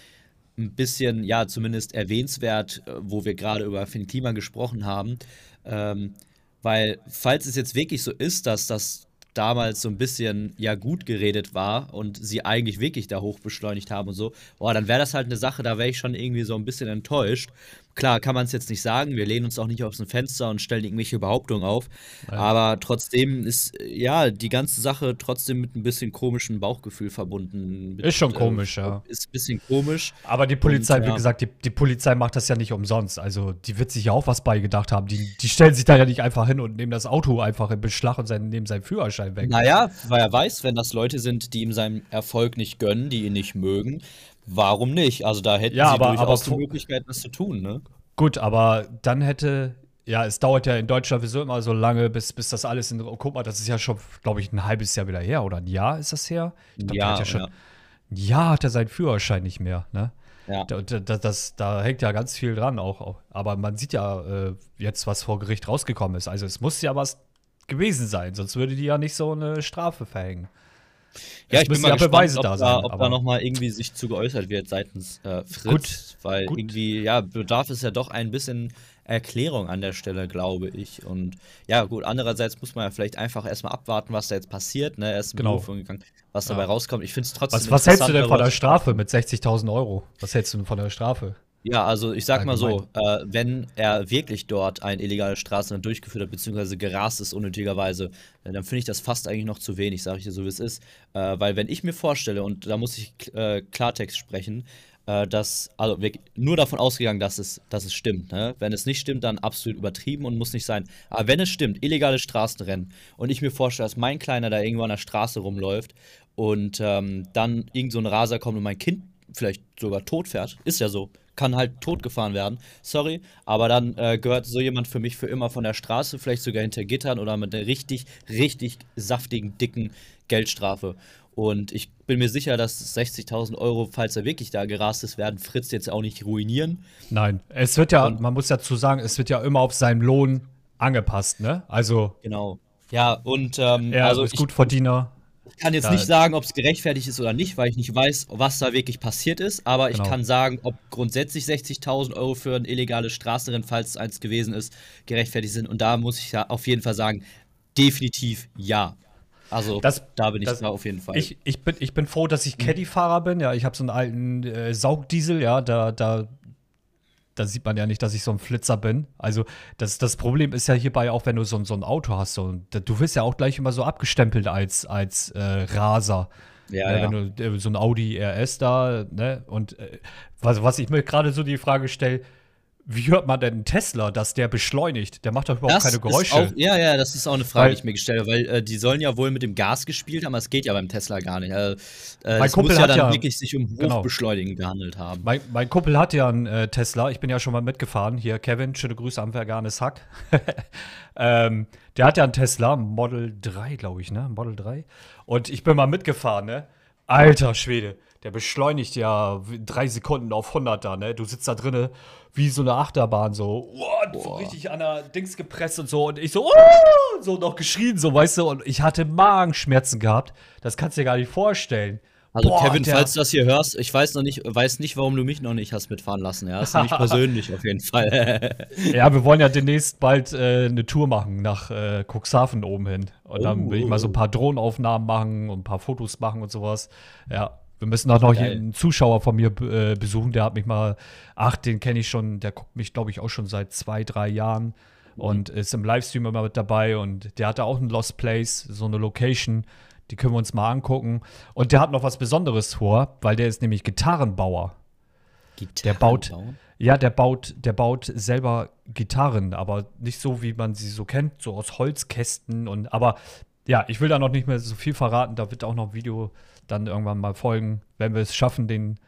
ein bisschen, ja, zumindest erwähnenswert, äh, wo wir gerade über Finn Kliman gesprochen haben. Ähm, weil, falls es jetzt wirklich so ist, dass das damals so ein bisschen ja gut geredet war und sie eigentlich wirklich da hoch beschleunigt haben und so, boah, dann wäre das halt eine Sache, da wäre ich schon irgendwie so ein bisschen enttäuscht. Klar, kann man es jetzt nicht sagen, wir lehnen uns auch nicht dem Fenster und stellen irgendwelche Behauptungen auf, Ja. aber trotzdem ist äh, ja die ganze Sache trotzdem mit ein bisschen komischem Bauchgefühl verbunden. Mit, Ist schon äh, komisch, ja. Ist ein bisschen komisch. Aber die Polizei, Und, wie ja. gesagt, die, die Polizei macht das ja nicht umsonst. Also die wird sich ja auch was beigedacht haben. Die, die stellen sich da ja nicht einfach hin und nehmen das Auto einfach in Beschlag und sein, nehmen seinen Führerschein weg. Naja, weil er weiß, wenn das Leute sind, die ihm seinen Erfolg nicht gönnen, die ihn nicht mögen, warum nicht? Also da hätten Ja, sie aber- durchaus aber die Möglichkeit, das zu tun, ne? Gut, aber dann hätte, ja, es dauert ja in Deutschland sowieso immer so lange, bis, bis das alles in. oh, Guck mal, das ist ja schon, glaube ich, ein halbes Jahr wieder her oder ein Jahr ist das her? Ich glaub, Ja, hat ja schon. ja. Ein Jahr hat er seinen Führerschein nicht mehr, ne? Ja. Da, da, da- das, da hängt ja ganz viel dran auch. auch. Aber man sieht ja äh, jetzt, was vor Gericht rausgekommen ist. Also es muss ja was gewesen sein, sonst würde die ja nicht so eine Strafe verhängen. Ja, ich bin mal ja gespannt, Beweise ob da sein, ob da nochmal irgendwie sich zu geäußert wird seitens äh, Fritz, Gut, weil gut. irgendwie, ja, bedarf es ja doch ein bisschen Erklärung an der Stelle, glaube ich. Und ja, gut, andererseits muss man ja vielleicht einfach erstmal abwarten, was da jetzt passiert, ne? Er ist in Genau. Berufung gegangen, was Ja. dabei rauskommt. Ich finde es trotzdem Was, was hältst du denn von der. Strafe mit 60.000 Euro? Was hältst du denn von der Strafe? Ja, also ich sag mal so, äh, wenn er wirklich dort ein illegales Straßenrennen durchgeführt hat, beziehungsweise gerast ist unnötigerweise, äh, dann finde ich das fast eigentlich noch zu wenig, sage ich dir so, wie es ist. Äh, weil wenn ich mir vorstelle, und da muss ich äh, Klartext sprechen, äh, dass, also nur davon ausgegangen, dass es, dass es stimmt. Ne? Wenn es nicht stimmt, dann absolut übertrieben und muss nicht sein. Aber wenn es stimmt, illegales Straßenrennen, und ich mir vorstelle, dass mein Kleiner da irgendwo an der Straße rumläuft und ähm, dann irgend so ein Raser kommt und mein Kind vielleicht sogar tot fährt, ist ja so, kann halt totgefahren werden, sorry, aber dann äh, gehört so jemand für mich für immer von der Straße, vielleicht sogar hinter Gittern oder mit einer richtig, richtig saftigen, dicken Geldstrafe. Und ich bin mir sicher, dass 60.000 Euro, falls er wirklich da gerast ist, werden Fritz jetzt auch nicht ruinieren. Nein, es wird ja, Und- man muss dazu sagen, es wird ja immer auf seinen Lohn angepasst, ne? Also Genau. Ja, und ähm, er also ist ich, Gutverdiener. Ich kann jetzt Da- nicht sagen, ob es gerechtfertigt ist oder nicht, weil ich nicht weiß, was da wirklich passiert ist. Aber ich Genau. kann sagen, ob grundsätzlich 60.000 Euro für ein illegales Straßenrennen, falls es eins gewesen ist, gerechtfertigt sind. Und da muss ich ja auf jeden Fall sagen, definitiv ja. Also Das- da bin ich das- da auf jeden Fall. Ich, ich, bin, ich bin froh, dass ich Caddy-Fahrer bin. Ja, ich habe so einen alten äh, Saugdiesel, ja, da, da, da sieht man ja nicht, dass ich so ein Flitzer bin. Also das, das Problem ist ja hierbei auch, wenn du so, ein- so ein Auto hast. So, du wirst ja auch gleich immer so abgestempelt als, als äh, Raser. ja, ne, ja. Wenn du äh, so ein Audi RS da, ne? Und äh, was, was ich mir gerade so die Frage stelle, wie hört man denn einen Tesla, dass der beschleunigt? Der macht doch überhaupt Das keine Geräusche. Auch, ja, ja, das ist auch eine Frage, Weil- die ich mir gestellt habe, weil äh, die sollen ja wohl mit dem Gas gespielt haben, aber es geht ja beim Tesla gar nicht. Also, äh, Mein es Kumpel muss ja hat dann ja- wirklich sich um genau. Hochbeschleunigen gehandelt haben. Mein, mein Kumpel hat ja einen äh, Tesla. Ich bin ja schon mal mitgefahren. Hier, Kevin, schöne Grüße am Verganes Hack. ähm, der hat ja einen Tesla, Model 3, glaube ich, ne? Model 3. Und ich bin mal mitgefahren, ne? Alter Schwede, der beschleunigt ja drei Sekunden auf 100 da, ne? Du sitzt da drinne wie so eine Achterbahn, so, what, so richtig an der Dings gepresst und so. Und ich so, oh, so noch geschrien, so, weißt du? Und ich hatte Magenschmerzen gehabt. Das kannst du dir gar nicht vorstellen. Also Boah, Kevin, falls du das hier hörst, ich weiß noch nicht, weiß nicht, warum du mich noch nicht hast mitfahren lassen. Ja, das ist nämlich persönlich auf jeden Fall. Ja, wir wollen ja demnächst bald äh, eine Tour machen nach äh, Cuxhaven oben hin. Und dann Oh. will ich mal so ein paar Drohnenaufnahmen machen und ein paar Fotos machen und sowas. Ja, wir müssen auch noch hier Geil. einen Zuschauer von mir äh, besuchen. Der hat mich mal, ach, den kenne ich schon, der guckt mich, glaube ich, auch schon seit zwei, drei Jahren und ist im Livestream immer mit dabei. Und der hatte auch ein Lost Place, so eine Location. Die können wir uns mal angucken. Und der hat noch was Besonderes vor, weil der ist nämlich Gitarrenbauer. Der baut, ja, der baut, der baut selber Gitarren, aber nicht so, wie man sie so kennt, so aus Holzkästen und, aber ja, ich will da noch nicht mehr so viel verraten, da wird auch noch ein Video dann irgendwann mal folgen, wenn wir es schaffen, den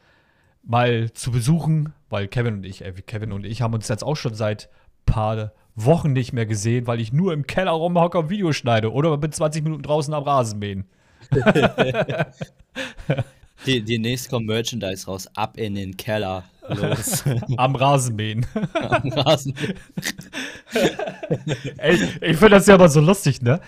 mal zu besuchen, weil Kevin und ich, äh, Kevin und ich haben uns jetzt auch schon seit paar Wochen nicht mehr gesehen, weil ich nur im Keller rumhocke und Video schneide oder bin 20 Minuten draußen am Rasenmähen. Die, demnächst kommt Merchandise raus. Ab in den Keller. Los. Am Rasenmähen. Am Rasen. Ey, ich finde das ja immer so lustig, ne?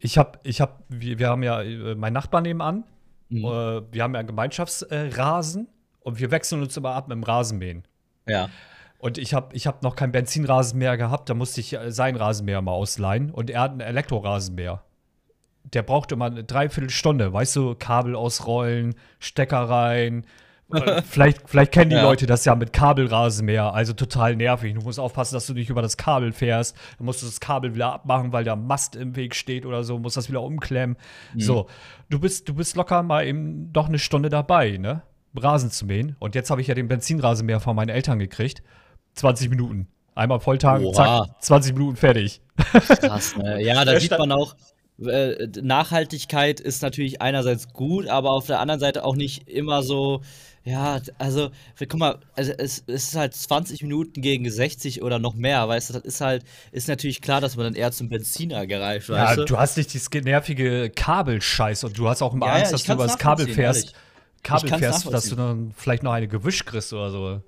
Ich hab, ich hab, wir, wir haben ja äh, meinen Nachbarn nebenan. Mhm. Äh, wir haben ja einen Gemeinschaftsrasen Rasen und wir wechseln uns immer ab mit dem Rasenmähen. Ja. Und ich habe ich hab noch kein Benzinrasenmäher gehabt, da musste ich äh, sein Rasenmäher mal ausleihen. Und er hat einen Elektrorasenmäher. Der braucht immer eine Dreiviertelstunde, weißt du, Kabel ausrollen, Stecker rein. Vielleicht, vielleicht kennen die Ja. Leute das ja mit Kabelrasenmäher, also total nervig. Du musst aufpassen, dass du nicht über das Kabel fährst. Dann musst du das Kabel wieder abmachen, weil der Mast im Weg steht oder so, musst das wieder umklemmen. So, du bist, du bist locker mal eben doch eine Stunde dabei, ne? Rasen zu mähen. Und jetzt habe ich ja den Benzinrasenmäher von meinen Eltern gekriegt. 20 Minuten. Einmal Volltank, Oha. zack, 20 Minuten fertig. Krass, ne? Ja, da sieht man auch, äh, Nachhaltigkeit ist natürlich einerseits gut, aber auf der anderen Seite auch nicht immer so. Ja, also, guck mal, also es, es ist halt 20 Minuten gegen 60 oder noch mehr, weißt du, das ist halt, ist natürlich klar, dass man dann eher zum Benziner gereift, Ja, weißt du? du hast nicht dieses nervige Kabelscheiß und du hast auch immer Ja, ja, Angst, ich dass du über das Kabel fährst. Kabel fährst, dass du dann vielleicht noch eine Gewisch kriegst oder so.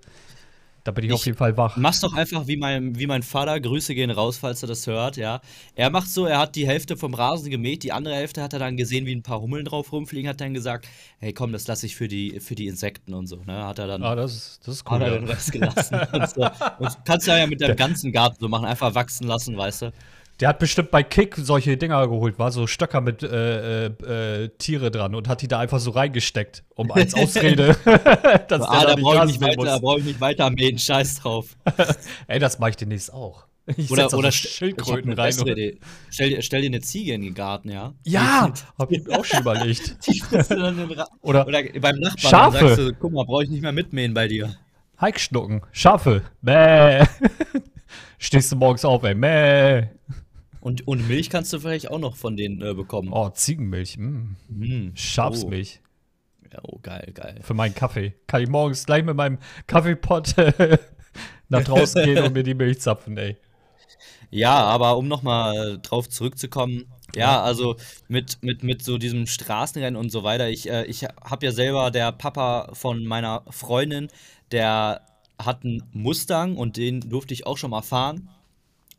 Da bin ich, Ich- auf jeden Fall wach. Mach's doch einfach wie mein, wie mein Vater. Grüße gehen raus, falls er das hört, ja. Er macht so, er hat die Hälfte vom Rasen gemäht, die andere Hälfte hat er dann gesehen, wie ein paar Hummeln drauf rumfliegen, hat dann gesagt, hey komm, das lasse ich für die, für die Insekten und so, ne? Hat er dann, Ah, das ist, das ist hat cool. er den Ja. Rest gelassen. und so. Und kannst du ja mit deinem ganzen Garten so machen, einfach wachsen lassen, weißt du? Der hat bestimmt bei Kick solche Dinger geholt, war so Stöcker mit äh, äh, äh, Tiere dran und hat die da einfach so reingesteckt, um als Ausrede, dass ah, da brauche ich, nicht weiter- da brauch ich nicht weiter mähen, scheiß drauf. Ey, das mache ich demnächst auch. Ich Oder, oder so Schildkröten rein. Stell, dir- stell dir eine Ziege in den Garten, ja? ja, hab ich auch schon überlegt. Oder Oder beim Nachbarn Schafe. sagst du, guck mal, brauche ich nicht mehr mitmähen bei dir. Heikschnucken, Schafe, mäh. Stehst du morgens auf, ey, mäh. Und, und Milch kannst du vielleicht auch noch von denen äh, bekommen. Oh, Ziegenmilch, mm. Mm. Schafsmilch Oh. Ja, oh, geil, geil. für meinen Kaffee. Kann ich morgens gleich mit meinem Kaffeepott äh, nach draußen gehen und mir die Milch zapfen, ey. Ja, aber um nochmal drauf zurückzukommen, ja, also mit, mit, mit so diesem Straßenrennen und so weiter, ich, äh, ich habe ja selber, der Papa von meiner Freundin, der hat einen Mustang und den durfte ich auch schon mal fahren.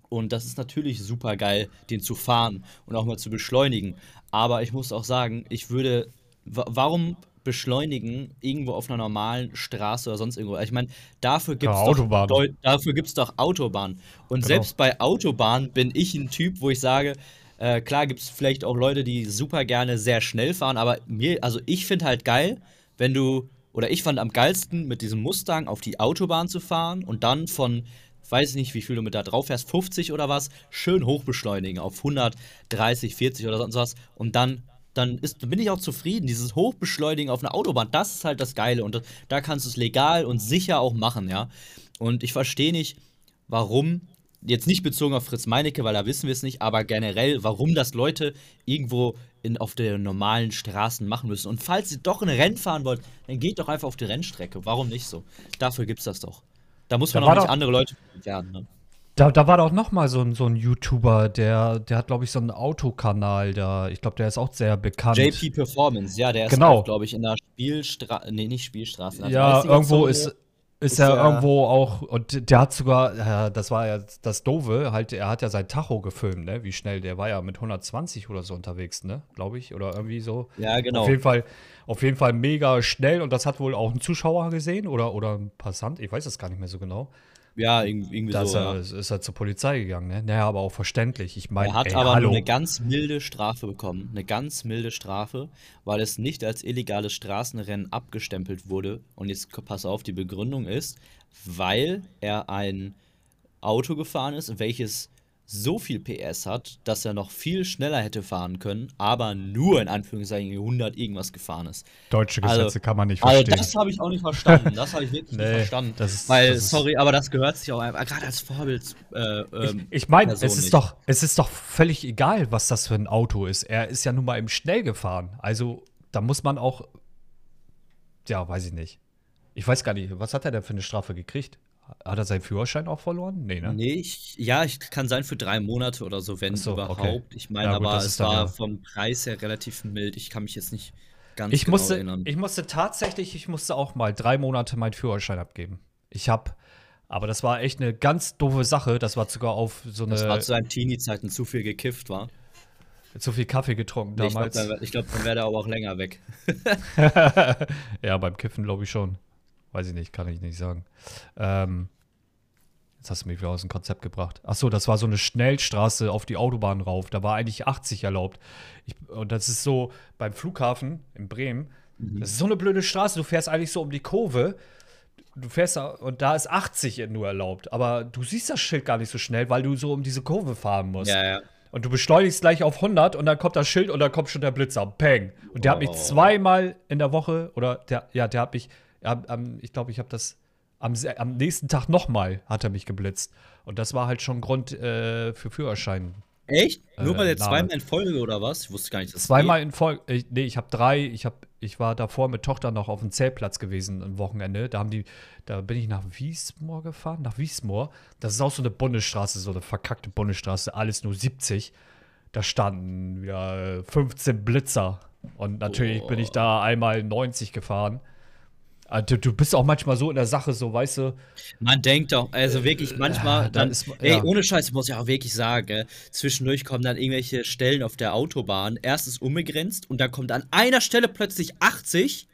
Und das ist natürlich super geil, den zu fahren und auch mal zu beschleunigen. Aber ich muss auch sagen, ich würde, wa warum beschleunigen irgendwo auf einer normalen Straße oder sonst irgendwo? Ich meine, dafür gibt es Ja, doch, dafür gibt's doch Autobahn. Und Genau. selbst bei Autobahn bin ich ein Typ, wo ich sage, äh, klar gibt es vielleicht auch Leute, die super gerne sehr schnell fahren, aber mir, also ich finde halt geil, wenn du, oder ich fand am geilsten, mit diesem Mustang auf die Autobahn zu fahren und dann von, weiß ich nicht, wie viel du mit da drauf fährst, 50 oder was, schön hochbeschleunigen auf 130, 40 oder sonst was und dann. Dann, ist, bin ich auch zufrieden. Dieses Hochbeschleunigen auf einer Autobahn, das ist halt das Geile. Und da kannst du es legal und sicher auch machen, ja. Und ich verstehe nicht, warum, jetzt nicht bezogen auf Fritz Meinecke, weil da wissen wir es nicht, aber generell, warum das Leute irgendwo in, auf den normalen Straßen machen müssen. Und falls ihr doch ein Rennen fahren wollt, dann geht doch einfach auf die Rennstrecke. Warum nicht so? Dafür gibt's das doch. Da muss man Da auch nicht doch- andere Leute werden. Ne? Da, da war doch noch mal so ein, so ein YouTuber, der, der hat, glaube ich, so einen Autokanal da. Ich glaube, der ist auch sehr bekannt. JP Performance, ja, der ist Genau. glaube ich, in der Spielstraße, nee, nicht Spielstraße. ja, 30er irgendwo ist, ist, ist er- irgendwo auch, und der hat sogar, ja, das war ja das Dove, halt, er hat ja sein Tacho gefilmt, ne, wie schnell, der war ja mit 120 oder so unterwegs, ne, glaube ich, oder irgendwie so. Ja, genau. Auf jeden Fall, auf jeden Fall mega schnell und das hat wohl auch ein Zuschauer gesehen oder, oder ein Passant, ich weiß es gar nicht mehr so genau. Ja, irgendwie, Da ist, so. er, Ja. ist er zur Polizei gegangen, ne? Naja, aber auch verständlich. Ich meine, Er hat ey, aber hallo. eine ganz milde Strafe bekommen. Eine ganz milde Strafe, weil es nicht als illegales Straßenrennen abgestempelt wurde. Und jetzt pass auf, die Begründung ist, weil er ein Auto gefahren ist, welches so viel PS hat, dass er noch viel schneller hätte fahren können, aber nur in Anführungszeichen 100 irgendwas gefahren ist. Deutsche Also- Gesetze kann man nicht Also verstehen. das habe ich auch nicht verstanden. Das habe ich wirklich Nee, nicht verstanden. ist- weil, sorry, aber das gehört sich auch einfach, gerade als Vorbild. Äh, ähm, Ich, ich meine, es ist doch, es ist doch völlig egal, was das für ein Auto ist. Er ist ja nun mal im Schnell gefahren. Also, da muss man auch, ja, weiß ich nicht. Ich weiß gar nicht, was hat er denn für eine Strafe gekriegt? Hat er seinen Führerschein auch verloren? Nee, ne? Nee, ich, ja, ich kann sein für drei Monate oder so, wenn so, überhaupt. okay. Ich meine, Ja, gut, aber das es war ja- vom Preis her relativ mild. Ich kann mich jetzt nicht ganz Ich genau musste, erinnern. ich musste tatsächlich, ich musste auch mal drei Monate meinen Führerschein abgeben. Ich hab, aber das war echt eine ganz doofe Sache. Das war sogar auf so eine, das war zu seinen Teenie-Zeiten zu viel gekifft, war. zu viel Kaffee getrunken Nee, ich glaube, damals. dann, glaub, dann wäre der aber auch länger weg. ja, beim Kiffen glaube ich schon. Weiß ich nicht, kann ich nicht sagen. Ähm, jetzt hast du mich wieder aus dem Konzept gebracht. Ach so, das war so eine Schnellstraße auf die Autobahn rauf. Da war eigentlich 80 erlaubt. Ich, und das ist so beim Flughafen in Bremen. Das ist so eine blöde Straße. Du fährst eigentlich so um die Kurve. Du fährst da und da ist 80 nur erlaubt. Aber du siehst das Schild gar nicht so schnell, weil du so um diese Kurve fahren musst. Ja, ja. Und du beschleunigst gleich auf 100 und dann kommt das Schild und dann kommt schon der Blitzer. Peng. Und der hat mich Oh. zweimal in der Woche, oder der, ja, der hat mich, ich glaube, ich habe das am, am nächsten Tag nochmal hat er mich geblitzt. Und das war halt schon Grund äh, für Führerschein. Echt? Nur Äh, weil der Name. zweimal in Folge oder was? Ich wusste gar nicht, dass Zweimal in Folge, ich, nee, ich habe drei, ich, hab, ich war davor mit Tochter noch auf dem Zeltplatz gewesen am Wochenende. Da haben die, da bin ich nach Wiesmoor gefahren, nach Wiesmoor. Das ist auch so eine Bundesstraße, so eine verkackte Bundesstraße, alles nur 70. Da standen wieder äh, 15 Blitzer. Und natürlich bin ich da einmal 90 gefahren. Ah, Du, du bist auch manchmal so in der Sache, so weißt du, Man denkt doch, also wirklich manchmal, da dann, ist- ey, ja. ohne Scheiß, muss ich auch wirklich sagen, gell, zwischendurch kommen dann irgendwelche Stellen auf der Autobahn, erst ist unbegrenzt und dann kommt an einer Stelle plötzlich 80,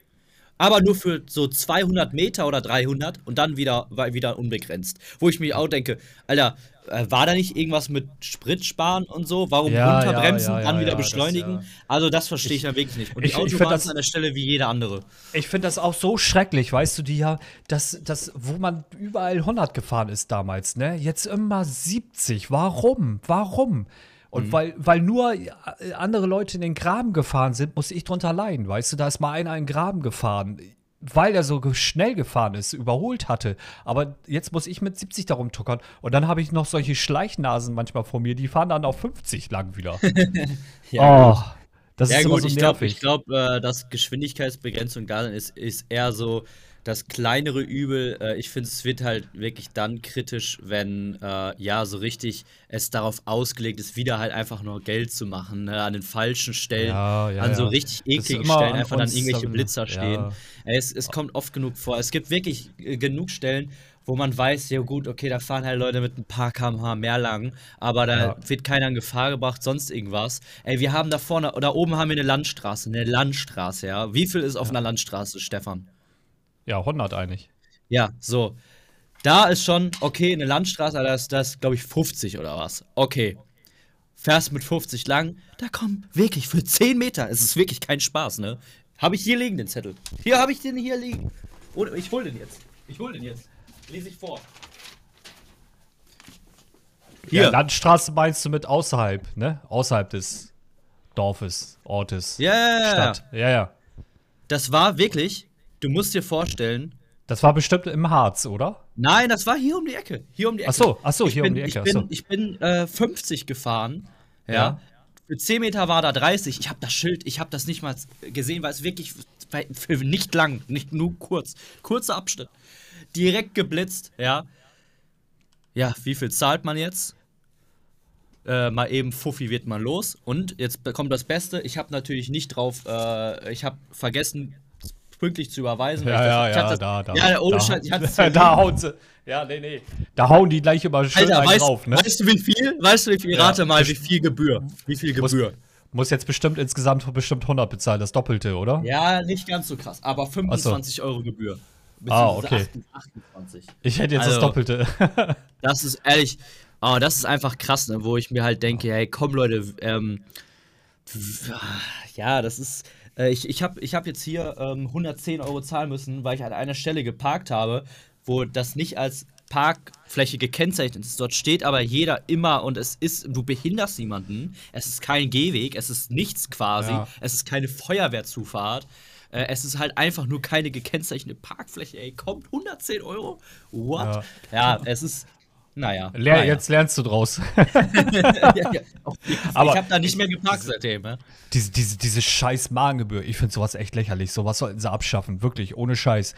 aber nur für so 200 Meter oder 300 und dann wieder, wieder unbegrenzt. Wo ich mir auch denke, Alter, äh, war da nicht irgendwas mit Sprit sparen und so? Warum Ja, runterbremsen, ja, ja, dann ja, wieder ja, das, beschleunigen? ja. Also das verstehe ich dann wirklich nicht. Und ich- die Autobahn das- ist an der Stelle wie jede andere. Ich finde das auch so schrecklich, weißt du, die ja, das, das, wo man überall 100 gefahren ist damals, ne? Jetzt immer 70. Warum? Warum? Und weil, weil nur äh, andere Leute in den Graben gefahren sind, muss ich drunter leiden, weißt du? Da ist mal einer in den Graben gefahren, weil er so schnell gefahren ist, überholt hatte. Aber jetzt muss ich mit 70 darum tuckern. Und dann habe ich noch solche Schleichnasen manchmal vor mir, die fahren dann auf 50 lang wieder. oh, das Ja ist gut, so ich glaube, glaub, äh, dass Geschwindigkeitsbegrenzung da ist, ist eher so das kleinere Übel. Äh, ich finde, es wird halt wirklich dann kritisch, wenn äh, ja so richtig es darauf ausgelegt ist, wieder halt einfach nur Geld zu machen, ne? an den falschen Stellen, Ja, ja, an so ja. richtig ekligen Stellen an einfach dann irgendwelche dann- Blitzer ja. stehen. Es, es kommt oft genug vor. Es gibt wirklich äh, genug Stellen, wo man weiß, ja gut, okay, da fahren halt Leute mit ein paar kmh mehr lang, aber da Ja. wird keiner in Gefahr gebracht, sonst irgendwas. Ey, wir haben da vorne, da oben haben wir eine Landstraße, eine Landstraße, ja. Wie viel ist auf einer Landstraße, Stefan? Ja, 100 eigentlich. Ja, so. Da ist schon, okay, eine Landstraße, das ist, das glaube ich, 50 oder was. Okay. Fährst mit 50 lang, da kommen wirklich für 10 Meter, es ist wirklich kein Spaß, ne? Habe ich hier liegen, den Zettel. Hier habe ich den hier liegen. Und ich hol den jetzt. Ich hol den jetzt. Lese ich vor. Ja, Hier. Landstraße meinst du mit außerhalb, ne? Außerhalb des Dorfes, Ortes, Ja, ja, ja, ja. Stadt. Ja, ja. Das war wirklich, du musst dir vorstellen, Das war bestimmt im Harz, oder? Nein, das war hier um die Ecke. Hier um die Ecke. Ach so, ach so, ich hier bin, um die Ecke. Ich bin, so. ich bin äh, 50 gefahren. Ja. Ja. Für 10 Meter war da 30. Ich habe das Schild, ich habe das nicht mal gesehen, weil es wirklich für nicht lang, nicht nur kurz. Kurzer Abschnitt. Direkt geblitzt, ja. Ja, wie viel zahlt man jetzt? Äh, mal eben Fuffi wird man los. Und jetzt kommt das Beste. Ich habe natürlich nicht drauf, äh, ich habe vergessen, pünktlich zu überweisen. Ja, ich ja, hab ja, das, da, da. Ja, ohne da, Scheiß, ich hatte es da, hauen sie. Ja, nee, nee. Da hauen die gleich immer schön Alter, weißt, drauf, ne? weißt du wie viel? Weißt du wie viel? Ja. Rate mal, wie viel Gebühr. Wie viel Muss, Gebühr? muss jetzt bestimmt insgesamt bestimmt 100 bezahlen, das Doppelte, oder? Ja, nicht ganz so krass, aber 25 Euro Gebühr. Ah, okay. 28. Ich hätte jetzt Also- das Doppelte. Das ist ehrlich, oh, das ist einfach krass, ne, wo ich mir halt denke, hey, komm Leute, ähm, ja, das ist, äh, ich, ich habe ich hab jetzt hier ähm, 110 Euro zahlen müssen, weil ich an einer Stelle geparkt habe, wo das nicht als Parkfläche gekennzeichnet ist. Dort steht aber jeder immer und es ist, du behinderst niemanden, es ist kein Gehweg, es ist nichts quasi, Ja. es ist keine Feuerwehrzufahrt. Äh, Es ist halt einfach nur keine gekennzeichnete Parkfläche, ey. Kommt 110 Euro? What? Ja, es ist. Naja. Ler naja. Jetzt lernst du draus. ja, ja. Fall. Aber- ich habe da nicht mehr geparkt seitdem. Ne? diese, diese, diese scheiß Magengebühr, ich finde sowas echt lächerlich. Sowas sollten sie abschaffen, wirklich, ohne Scheiß.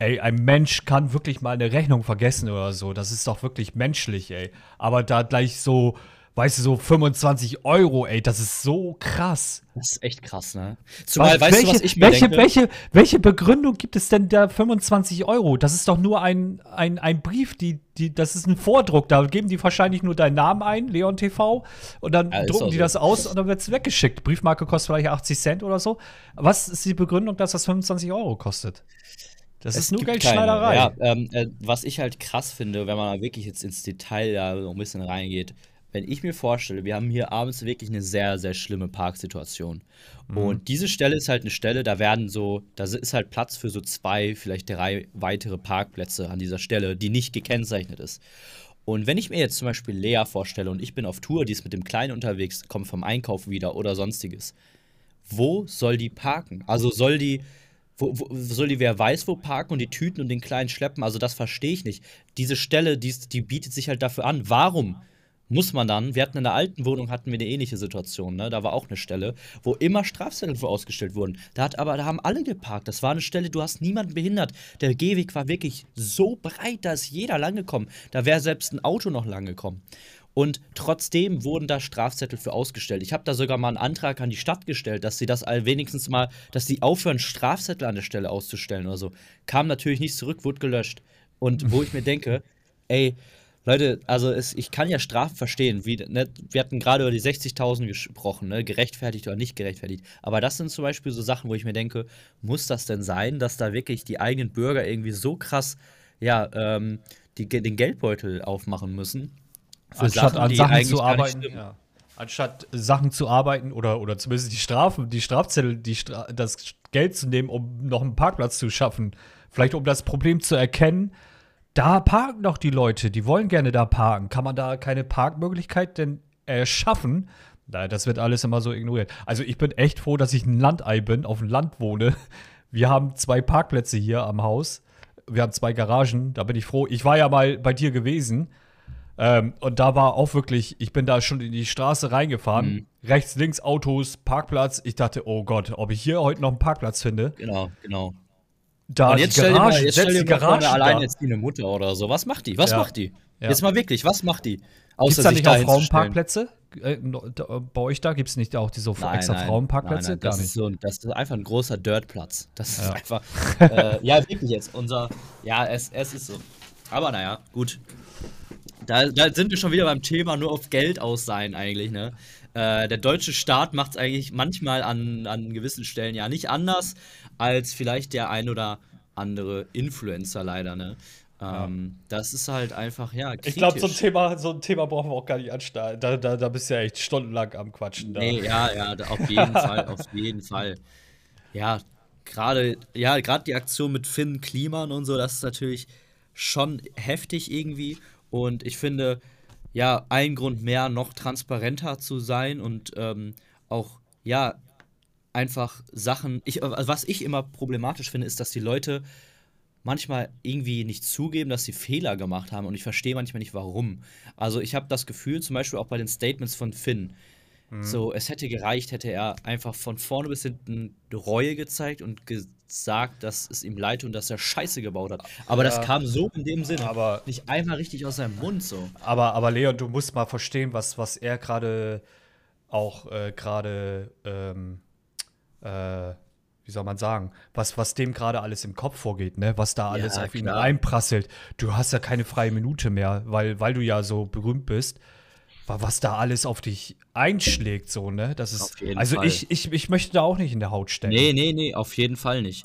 Ey, ein Mensch kann wirklich mal eine Rechnung vergessen oder so. Das ist doch wirklich menschlich, ey. Aber da gleich so, weißt du, so 25 Euro, ey, das ist so krass. Das ist echt krass, ne? Zumal, Was- weißt welche, du, was ich mir welche, denke? welche, welche Begründung gibt es denn da 25 Euro? Das ist doch nur ein, ein, ein Brief, die, die, das ist ein Vordruck. Da geben die wahrscheinlich nur deinen Namen ein, Leon TV, und dann Ja, ist drucken die so. das aus und dann wird es weggeschickt. Briefmarke kostet vielleicht 80 Cent oder so. Was ist die Begründung, dass das 25 Euro kostet? Das Es ist nur Geldschneiderei. Ja, ähm, äh, was ich halt krass finde, wenn man wirklich jetzt ins Detail da so ein bisschen reingeht, wenn ich mir vorstelle, wir haben hier abends wirklich eine sehr, sehr schlimme Parksituation. Mhm. Und diese Stelle ist halt eine Stelle, da werden so, da ist halt Platz für so zwei, vielleicht drei weitere Parkplätze an dieser Stelle, die nicht gekennzeichnet ist. Und wenn ich mir jetzt zum Beispiel Lea vorstelle und ich bin auf Tour, die ist mit dem Kleinen unterwegs, kommt vom Einkaufen wieder oder sonstiges, wo soll die parken? Also soll die, wo, wo, soll die wer weiß wo parken und die Tüten und den Kleinen schleppen? Also das verstehe ich nicht. Diese Stelle, die, die bietet sich halt dafür an. Warum muss man dann, wir hatten in der alten Wohnung, hatten wir eine ähnliche Situation, ne? Da war auch eine Stelle, wo immer Strafzettel für ausgestellt wurden. Da hat aber, da haben alle geparkt. Das war eine Stelle, du hast niemanden behindert. Der Gehweg war wirklich so breit, da ist jeder lang gekommen. Da wäre selbst ein Auto noch lang gekommen. Und trotzdem wurden da Strafzettel für ausgestellt. Ich habe da sogar mal einen Antrag an die Stadt gestellt, dass sie das all wenigstens mal, dass sie aufhören, Strafzettel an der Stelle auszustellen oder so. Kam natürlich nicht zurück, wurde gelöscht. Und wo ich mir denke, ey, Leute, also es, ich kann ja Strafen verstehen. Wie, ne, wir hatten gerade über die 60.000 gesprochen, ne, gerechtfertigt oder nicht gerechtfertigt. Aber das sind zum Beispiel so Sachen, wo ich mir denke, muss das denn sein, dass da wirklich die eigenen Bürger irgendwie so krass, ja, ähm, die, den Geldbeutel aufmachen müssen? Für Anstatt an die Sachen zu arbeiten. Ja. Anstatt Sachen zu arbeiten oder, oder zumindest die Strafen, die Strafzettel, die Stra das Geld zu nehmen, um noch einen Parkplatz zu schaffen. Vielleicht um das Problem zu erkennen. Da parken doch die Leute, die wollen gerne da parken. Kann man da keine Parkmöglichkeit denn erschaffen? Nein, das wird alles immer so ignoriert. Also ich bin echt froh, dass ich ein Landei bin, auf dem Land wohne. Wir haben zwei Parkplätze hier am Haus. Wir haben zwei Garagen, da bin ich froh. Ich war ja mal bei dir gewesen. Ähm, und da war auch wirklich, ich bin da schon in die Straße reingefahren. Mhm. Rechts, links Autos, Parkplatz. Ich dachte, oh Gott, ob ich hier heute noch einen Parkplatz finde. Genau, genau. Da Und jetzt stell dir mal, jetzt stell dir die mal vor, eine alleinerziehende Mutter oder so. Was macht die? Was Ja. macht die? Ja. Jetzt mal wirklich, was macht die? Gibt's da nicht auch. Frauenparkplätze? Äh, da- bei euch da gibt es nicht auch diese Nein, extra nein, Frauenparkplätze? Nein, nein, Gar das, nicht. Ist so, das ist einfach ein großer Dirtplatz. Das ist Ja. einfach. Äh, ja, wirklich jetzt. Unser. Ja, es, es ist so. Aber naja, gut. Da, da sind wir schon wieder beim Thema nur auf Geld aus sein, eigentlich, ne? Äh, der deutsche Staat macht es eigentlich manchmal an, an gewissen Stellen ja nicht anders als vielleicht der ein oder andere Influencer leider, ne? Ähm, Das ist halt einfach, ja, Ich glaube, so, ein kritisch. Thema- so ein Thema brauchen wir auch gar nicht anstarren. Da, da, da bist du ja echt stundenlang am Quatschen. Da. Nee, ja, ja, auf jeden Fall, auf jeden Fall. Ja, gerade, ja, gerade die Aktion mit Finn Kliman und so, das ist natürlich schon heftig irgendwie. Und ich finde, ja, ein Grund mehr, noch transparenter zu sein und ähm, auch, ja, einfach Sachen. Ich, also was ich immer problematisch finde, ist, dass die Leute manchmal irgendwie nicht zugeben, dass sie Fehler gemacht haben und ich verstehe manchmal nicht warum. Also ich habe das Gefühl, zum Beispiel auch bei den Statements von Finn, so, es hätte gereicht, hätte er einfach von vorne bis hinten Reue gezeigt und gesagt, dass es ihm leid und dass er Scheiße gebaut hat. Aber das Ja. kam so in dem Sinne Aber- nicht einmal richtig aus seinem Mund so. Aber, aber Leon, du musst mal verstehen, was, was er gerade auch äh, gerade, ähm, äh, wie soll man sagen, was, was dem gerade alles im Kopf vorgeht, ne? Was da alles auf ihn klar. reinprasselt. Du hast ja keine freie Minute mehr, weil, weil du ja so berühmt bist. wa- Was da alles auf dich einschlägt, so, ne? Das ist. Also Fall. ich, ich, ich möchte da auch nicht in der Haut stecken. Nee, nee, nee, auf jeden Fall nicht.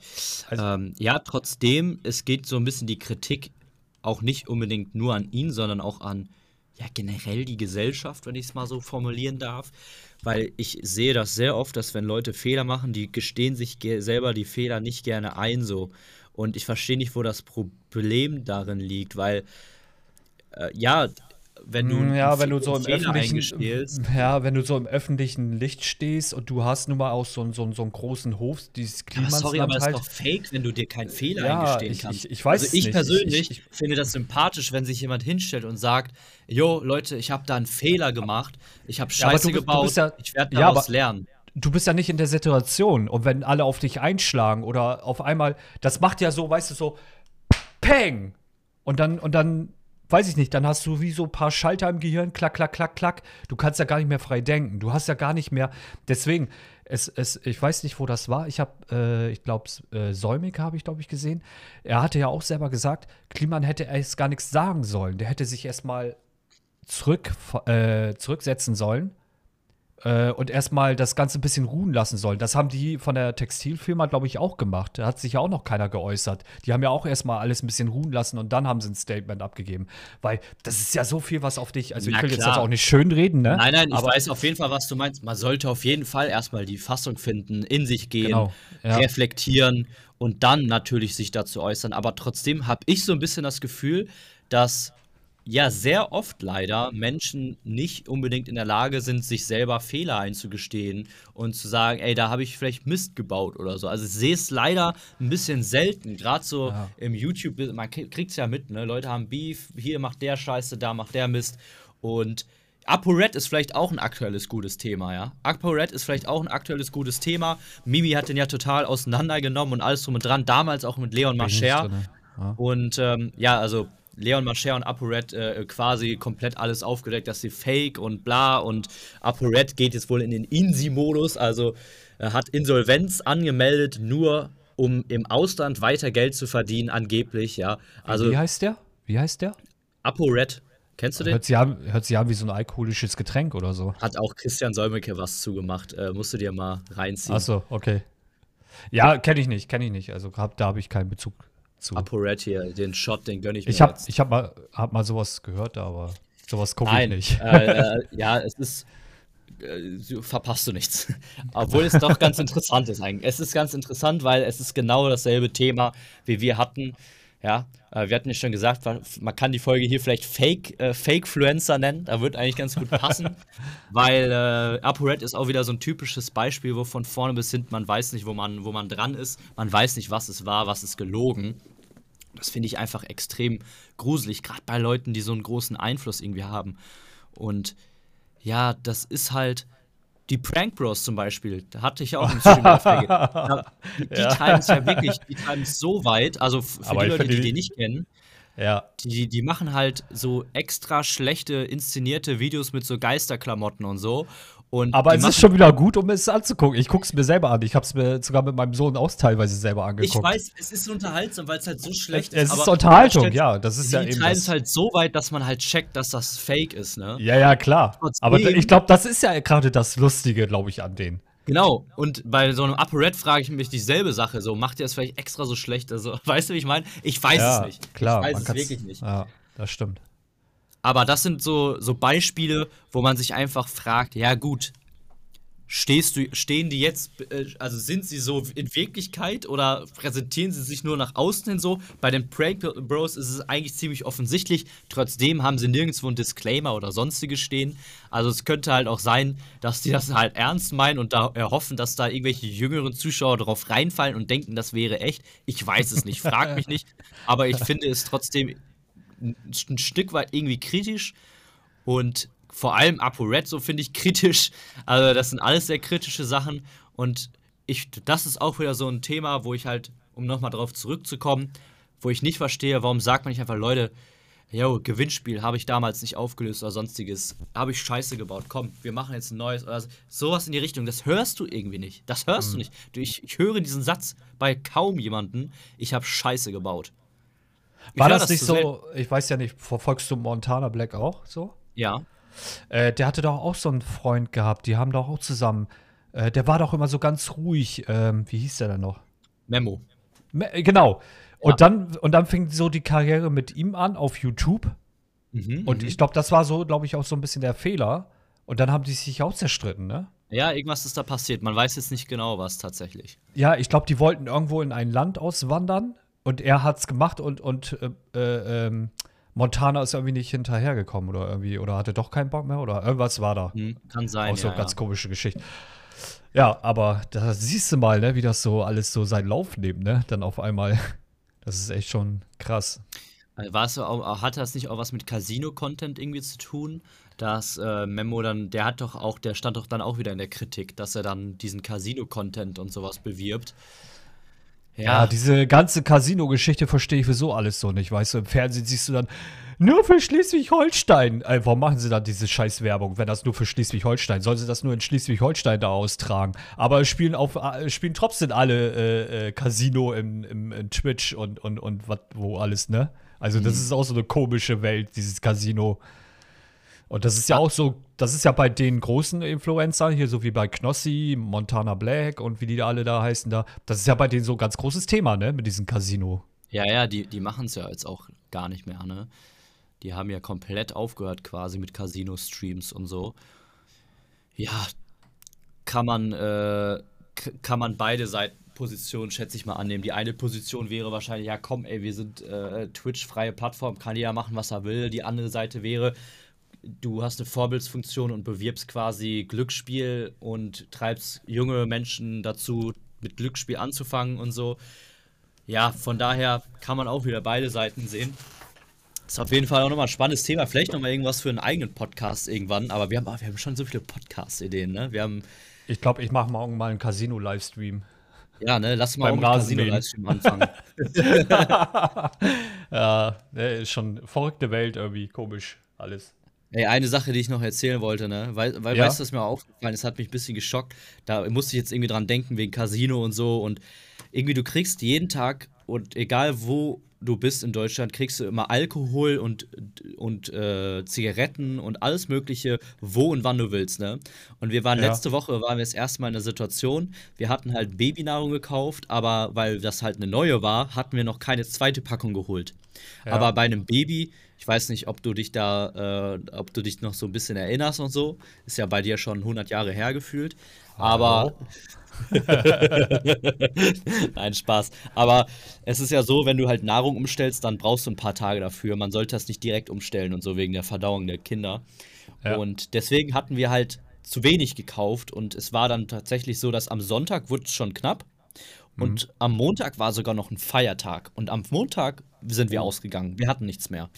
Also- ähm, ja, trotzdem, es geht so ein bisschen die Kritik auch nicht unbedingt nur an ihn, sondern auch an ja, generell die Gesellschaft, wenn ich es mal so formulieren darf. Weil ich sehe das sehr oft, dass wenn Leute Fehler machen, die gestehen sich selber die Fehler nicht gerne ein so. Und ich verstehe nicht, wo das Problem darin liegt, weil äh, ja, wenn du Mm, Ja, wenn du so im öffentlichen, ja, wenn du so im öffentlichen Licht stehst und du hast nun mal auch so, einen- so, so einen großen Hof, dieses Aber Klimasland sorry, aber es halt. ist doch fake, wenn du dir keinen Fehler Ja, eingestehen ich- kannst. ich- ich weiß also ich nicht. persönlich Ich- finde das sympathisch, wenn sich jemand hinstellt und sagt, jo, Leute, ich habe da einen Fehler gemacht, ich habe Ja, Scheiße du bist- du gebaut, ja- ich werde ja, daraus aber- lernen. du bist ja nicht in der Situation. Und wenn alle auf dich einschlagen oder auf einmal, das macht ja so, weißt du, so Peng! Und dann, und dann, weiß ich nicht, dann hast du wie so ein paar Schalter im Gehirn, klack, klack, klack, klack. Du kannst ja gar nicht mehr frei denken. Du hast ja gar nicht mehr. Deswegen, es, es, ich weiß nicht, wo das war. Ich habe, äh, ich glaube, äh, Säumig habe ich, glaube ich, gesehen. Er hatte ja auch selber gesagt, Kliman hätte erst gar nichts sagen sollen. Der hätte sich erstmal zurück, äh, zurücksetzen sollen äh, und erstmal das Ganze ein bisschen ruhen lassen sollen. Das haben die von der Textilfirma, glaube ich, auch gemacht. Da hat sich ja auch noch keiner geäußert. Die haben ja auch erstmal alles ein bisschen ruhen lassen und dann haben sie ein Statement abgegeben. Weil das ist ja so viel, was auf dich. Also, Na ich will jetzt klar. das auch nicht schön reden, ne? Nein, nein, ich Aber- weiß auf jeden Fall, was du meinst. Man sollte auf jeden Fall erstmal die Fassung finden, in sich gehen, Genau, ja. reflektieren und dann natürlich sich dazu äußern. Aber trotzdem habe ich so ein bisschen das Gefühl, dass ja sehr oft leider Menschen nicht unbedingt in der Lage sind, sich selber Fehler einzugestehen und zu sagen, ey, da habe ich vielleicht Mist gebaut oder so. Also ich sehe es leider ein bisschen selten, gerade so Ja. im YouTube, man kriegt es ja mit, ne? Leute haben Beef, hier macht der Scheiße, da macht der Mist und ApoRed ist vielleicht auch ein aktuelles gutes Thema, ja. ApoRed ist vielleicht auch ein aktuelles gutes Thema. Mimi hat den ja total auseinandergenommen und alles drum und dran, damals auch mit Leon Mascher. drin, ja. Und ähm, ja, also Leon Mascher und ApoRed äh, quasi komplett alles aufgedeckt, dass sie fake und bla und ApoRed geht jetzt wohl in den INSI-Modus, also äh, hat Insolvenz angemeldet, nur um im Ausland weiter Geld zu verdienen, angeblich, ja. Also Wie heißt der? Wie heißt der? ApoRed, kennst du den? Hört sich, an, hört sich an wie so ein alkoholisches Getränk oder so. Hat auch Christian Solmecke was zugemacht, äh, musst du dir mal reinziehen. Achso, okay. Ja, kenne ich nicht, kenne ich nicht. Also hab, da habe ich keinen Bezug zu. ApoRed hier, den Shot, den gönne ich mir Ich habe hab mal, hab mal sowas gehört, aber sowas gucke ich nicht. Äh, äh, ja, es ist. äh, Verpasst du nichts. Obwohl es doch ganz interessant ist eigentlich. Es ist ganz interessant, weil es ist genau dasselbe Thema, wie wir hatten. Ja, äh, wir hatten ja schon gesagt, man kann die Folge hier vielleicht Fake, äh, Fake-Fluencer nennen. Da wird eigentlich ganz gut passen. weil äh, ApoRed ist auch wieder so ein typisches Beispiel, wo von vorne bis hinten man weiß nicht, wo man, wo man dran ist. Man weiß nicht, was es war, was ist gelogen. Das finde ich einfach extrem gruselig, gerade bei Leuten, die so einen großen Einfluss irgendwie haben. Und ja, das ist halt die Prank Bros zum Beispiel. Da hatte ich auch im Stream Die, die Ja. treiben es ja wirklich, die treiben es so weit. Also für Aber die Leute, die- die nicht kennen, Ja. die, die machen halt so extra schlechte inszenierte Videos mit so Geisterklamotten und so. Und Aber die es ist schon wieder gut, um es anzugucken. Ich gucke es mir selber an. Ich habe es mir sogar mit meinem Sohn auch teilweise selber angeguckt. Ich weiß, es ist unterhaltsam, weil es halt so schlecht Es ist. ist aber Unterhaltung, ja, das ist ja eben treiben das- es halt so weit, dass man halt checkt, dass das fake ist, ne? Ja, ja, klar. Trotzdem- Aber ich glaube, das ist ja gerade das Lustige, glaube ich, an denen. Genau. Und bei so einem ApoRed frage ich mich dieselbe Sache. So, macht ihr es vielleicht extra so schlecht? Also, weißt du, wie ich meine? Ich weiß ja, es nicht. klar. ich weiß man es wirklich nicht. Ja, das stimmt. Aber das sind so, so Beispiele, wo man sich einfach fragt, ja gut, Stehst du, stehen die jetzt, äh, also sind sie so in Wirklichkeit oder präsentieren sie sich nur nach außen hin so? Bei den Prank Bros ist es eigentlich ziemlich offensichtlich. Trotzdem haben sie nirgendwo einen Disclaimer oder sonstiges stehen. Also es könnte halt auch sein, dass die das halt ernst meinen und da erhoffen, dass da irgendwelche jüngeren Zuschauer drauf reinfallen und denken, das wäre echt. Ich weiß es nicht, frag mich nicht. Aber ich finde es trotzdem ein Stück weit irgendwie kritisch und vor allem ApoRed, so finde ich kritisch. Also, das sind alles sehr kritische Sachen. Und ich, das ist auch wieder so ein Thema, wo ich halt, um nochmal drauf zurückzukommen, wo ich nicht verstehe, warum sagt man nicht einfach, Leute, yo, Gewinnspiel habe ich damals nicht aufgelöst oder sonstiges. Habe ich Scheiße gebaut. Komm, wir machen jetzt ein neues oder sowas in die Richtung. Das hörst du irgendwie nicht. Das hörst mhm. du nicht. Ich, ich höre diesen Satz bei kaum jemanden. Ich habe Scheiße gebaut. War das, das nicht so, ich weiß ja nicht, verfolgst du Montana Black auch so? Ja. Äh, der hatte doch auch so einen Freund gehabt, die haben doch auch zusammen. Äh, der war doch immer so ganz ruhig. Ähm, wie hieß der denn noch? Memo. Me äh, genau. Und, ja. dann, und dann fing so die Karriere mit ihm an auf YouTube. Mhm, und mhm. ich glaube, das war so, glaube ich, auch so ein bisschen der Fehler. Und dann haben die sich auch zerstritten, ne? Ja, irgendwas ist da passiert. Man weiß jetzt nicht genau, was tatsächlich. Ja, ich glaube, die wollten irgendwo in ein Land auswandern und er hat's gemacht und, und äh, äh, ähm, Montana ist irgendwie nicht hinterhergekommen oder irgendwie, oder hatte doch keinen Bock mehr oder irgendwas war da. Hm, kann sein. Auch so ja, ganz ja. komische Geschichte. Ja, aber da siehst du mal, ne, wie das so alles so seinen Lauf nimmt, ne? Dann auf einmal. Das ist echt schon krass. Äh, war es auch, hat das nicht auch was mit Casino-Content irgendwie zu tun? Dass äh, Memo dann, der hat doch auch, der stand doch dann auch wieder in der Kritik, dass er dann diesen Casino-Content und sowas bewirbt. Ja, diese ganze Casino-Geschichte verstehe ich für so alles so nicht. Weißt du, im Fernsehen siehst du dann, nur für Schleswig-Holstein. Äh, warum machen sie dann diese Scheiß-Werbung, wenn das nur für Schleswig-Holstein? Sollen sie das nur in Schleswig-Holstein da austragen? Aber spielen, auf, äh, spielen trotzdem alle äh, äh, Casino im, im, in Twitch und, und, und was, wo alles, ne? Also, das mhm. ist auch so eine komische Welt, dieses Casino. Und das ist ja auch so, das ist ja bei den großen Influencern, hier so wie bei Knossi, Montana Black und wie die alle da heißen da, das ist ja bei denen so ein ganz großes Thema, ne, mit diesem Casino. Ja, ja, die, die machen es ja jetzt auch gar nicht mehr, ne? Die haben ja komplett aufgehört quasi mit Casino-Streams und so. Ja, kann man, äh, kann man beide Seiten Positionen, schätze ich mal, annehmen. Die eine Position wäre wahrscheinlich, ja komm, ey, wir sind äh, Twitch-freie Plattform, kann jeder machen, was er will. Die andere Seite wäre, du hast eine Vorbildsfunktion und bewirbst quasi Glücksspiel und treibst junge Menschen dazu, mit Glücksspiel anzufangen und so. Ja, von daher kann man auch wieder beide Seiten sehen. Ist auf jeden Fall auch nochmal ein spannendes Thema. Vielleicht nochmal irgendwas für einen eigenen Podcast irgendwann. Aber wir haben, wir haben schon so viele Podcast-Ideen, ne? Wir haben. Ich glaube, ich mache morgen mal einen Casino-Livestream. Ja, ne? Lass mal Beim auch Casino-Livestream anfangen. ja, ne, ist schon verrückte Welt irgendwie, komisch alles. Ey, eine Sache, die ich noch erzählen wollte, ne? Weil, weil ja. weißt du, was mir aufgefallen ist, hat mich ein bisschen geschockt. Da musste ich jetzt irgendwie dran denken, wegen Casino und so. Und irgendwie, du kriegst jeden Tag, und egal wo du bist in Deutschland, kriegst du immer Alkohol und, und äh, Zigaretten und alles Mögliche, wo und wann du willst, ne? Und wir waren ja. letzte Woche, waren wir das erste Mal in der Situation, wir hatten halt Babynahrung gekauft, aber weil das halt eine neue war, hatten wir noch keine zweite Packung geholt. Ja. Aber bei einem Baby ich weiß nicht, ob du dich da, äh, ob du dich noch so ein bisschen erinnerst und so. Ist ja bei dir schon 100 Jahre her gefühlt. Aber. Nein, Spaß. Aber es ist ja so, wenn du halt Nahrung umstellst, dann brauchst du ein paar Tage dafür. Man sollte das nicht direkt umstellen und so wegen der Verdauung der Kinder. Ja. Und deswegen hatten wir halt zu wenig gekauft und es war dann tatsächlich so, dass am Sonntag wurde es schon knapp. Und mhm. am Montag war sogar noch ein Feiertag. Und am Montag sind wir oh. ausgegangen. Wir hatten nichts mehr.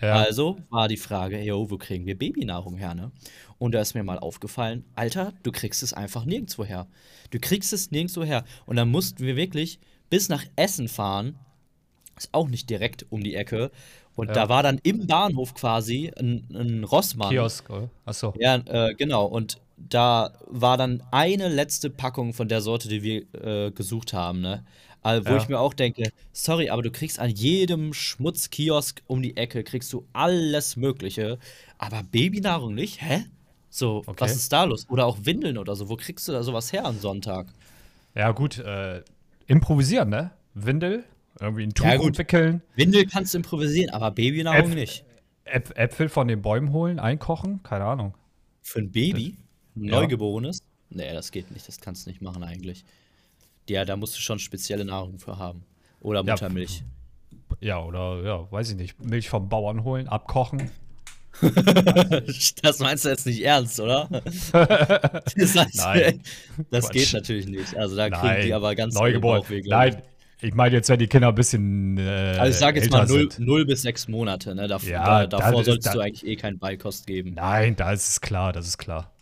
Ja. Also war die Frage, yo, wo kriegen wir Babynahrung her, ne? Und da ist mir mal aufgefallen, Alter, du kriegst es einfach nirgendwo her. Du kriegst es nirgendwo her. Und dann mussten wir wirklich bis nach Essen fahren. Ist auch nicht direkt um die Ecke. Und ja. da war dann im Bahnhof quasi ein, ein Rossmann. Kiosk, oder? Achso. Ja, äh, genau. Und da war dann eine letzte Packung von der Sorte, die wir äh, gesucht haben, ne? Wo ja. ich mir auch denke, sorry, aber du kriegst an jedem Schmutzkiosk um die Ecke, kriegst du alles Mögliche, aber Babynahrung nicht? Hä? So, okay. was ist da los? Oder auch Windeln oder so. Wo kriegst du da sowas her am Sonntag? Ja, gut, äh, improvisieren, ne? Windel, irgendwie ein Tuch ja, entwickeln. Windel kannst du improvisieren, aber Babynahrung Äpf nicht. Äpfel von den Bäumen holen, einkochen, keine Ahnung. Für ein Baby? Neugeborenes? Nee, das geht nicht. Das kannst du nicht machen eigentlich. Ja, da musst du schon spezielle Nahrung für haben. Oder Ja, Muttermilch. Ja, oder, ja, weiß ich nicht. Milch vom Bauern holen, abkochen. das meinst du jetzt nicht ernst, oder? das heißt, Nein. Das Quatsch. geht natürlich nicht. Also da kriegen Nein, die aber ganz neugeboren. Nein, ich meine jetzt, wenn die Kinder ein bisschen. Äh, Also ich sage jetzt mal 0, sind. bis 6 Monate. Ne? Dav Ja, da, davor das ist- solltest da- du eigentlich eh keinen Beikost geben. Nein, da ist es klar, das ist klar.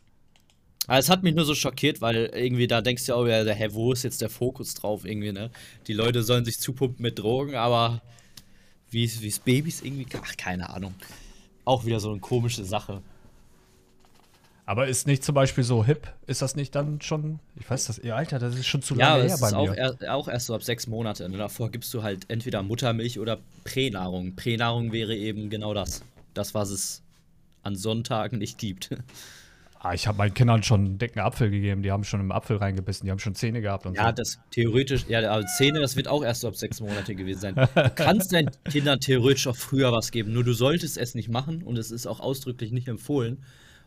Aber es hat mich nur so schockiert, weil irgendwie da denkst du ja auch wieder, hä, wo ist jetzt der Fokus drauf irgendwie, ne? Die Leute sollen sich zupumpen mit Drogen, aber wie es Babys irgendwie, ach, keine Ahnung. Auch wieder so eine komische Sache. Aber ist nicht zum Beispiel so hip? Ist das nicht dann schon. Ich weiß das, ihr Alter, das ist schon zu Ja, lange aber her bei ist auch, mir. er, auch erst so ab sechs Monate. Ne? Davor gibst du halt entweder Muttermilch oder Pränahrung. Pränahrung wäre eben genau das. Das, was es an Sonntagen nicht gibt. Ah, ich habe meinen Kindern schon einen dicken Apfel gegeben. Die haben schon im Apfel reingebissen. Die haben schon Zähne gehabt und Ja, so. das theoretisch, ja, aber Zähne, das wird auch erst so ab sechs Monate gewesen sein. Du kannst deinen Kindern theoretisch auch früher was geben, nur du solltest es nicht machen und es ist auch ausdrücklich nicht empfohlen,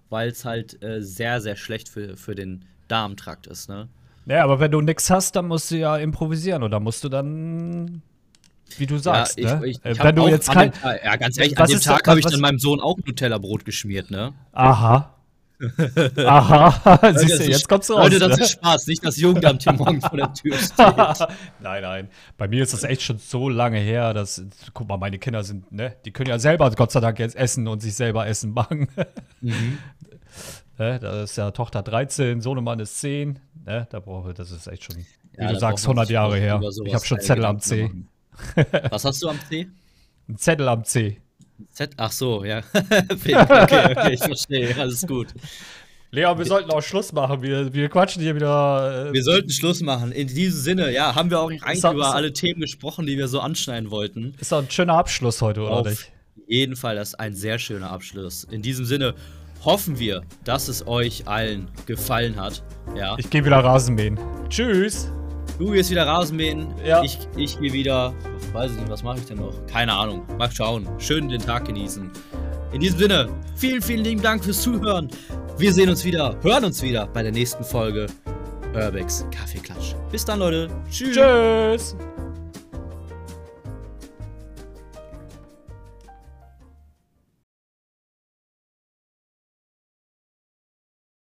weil es halt äh, sehr, sehr schlecht für, für den Darmtrakt ist, ne? Naja, aber wenn du nichts hast, dann musst du ja improvisieren oder musst du dann, wie du sagst, ja, ne? ich, ich, Äh, ich wenn du jetzt kein. Tag- Ja, ganz ehrlich, an dem Tag habe ich dann meinem Sohn auch Nutella-Brot geschmiert, ne? Aha. Aha. Siehst du, jetzt kommst du raus. Leute, das ne? ist Spaß, nicht das Jugendamt hier morgen vor der Tür steht. nein, nein. Bei mir ist das echt schon so lange her, dass, guck mal, meine Kinder sind, ne, die können ja selber Gott sei Dank jetzt essen und sich selber Essen machen. Mhm. ne, da ist ja Tochter 13, Sohnemann ist 10. Ne, da brauche das ist echt schon, wie Ja, du sagst, braucht man 100 sich Jahre her. Ich habe schon Zettel am C. Was hast du am C? Ein Zettel am C. Z Ach so, ja. okay, okay, ich verstehe, alles gut. Leon, wir sollten auch Schluss machen. Wir, wir quatschen hier wieder. Äh, Wir sollten Schluss machen. In diesem Sinne, ja, haben wir auch eigentlich doch- über alle Themen gesprochen, die wir so anschneiden wollten. ist doch ein schöner Abschluss heute, oder Auf nicht? jeden Fall, das ist ein sehr schöner Abschluss. In diesem Sinne hoffen wir, dass es euch allen gefallen hat. Ja. Ich gehe wieder Rasenmähen. Tschüss. Du gehst wieder Rasenmähen. Ja. Ich, ich gehe wieder. Weiß ich nicht, was mache ich denn noch? Keine Ahnung. Mal schauen. Schön den Tag genießen. In diesem Sinne, vielen, vielen lieben Dank fürs Zuhören. Wir sehen uns wieder, hören uns wieder bei der nächsten Folge Urbex Kaffeeklatsch. Bis dann, Leute. Tschüss. Tschüss.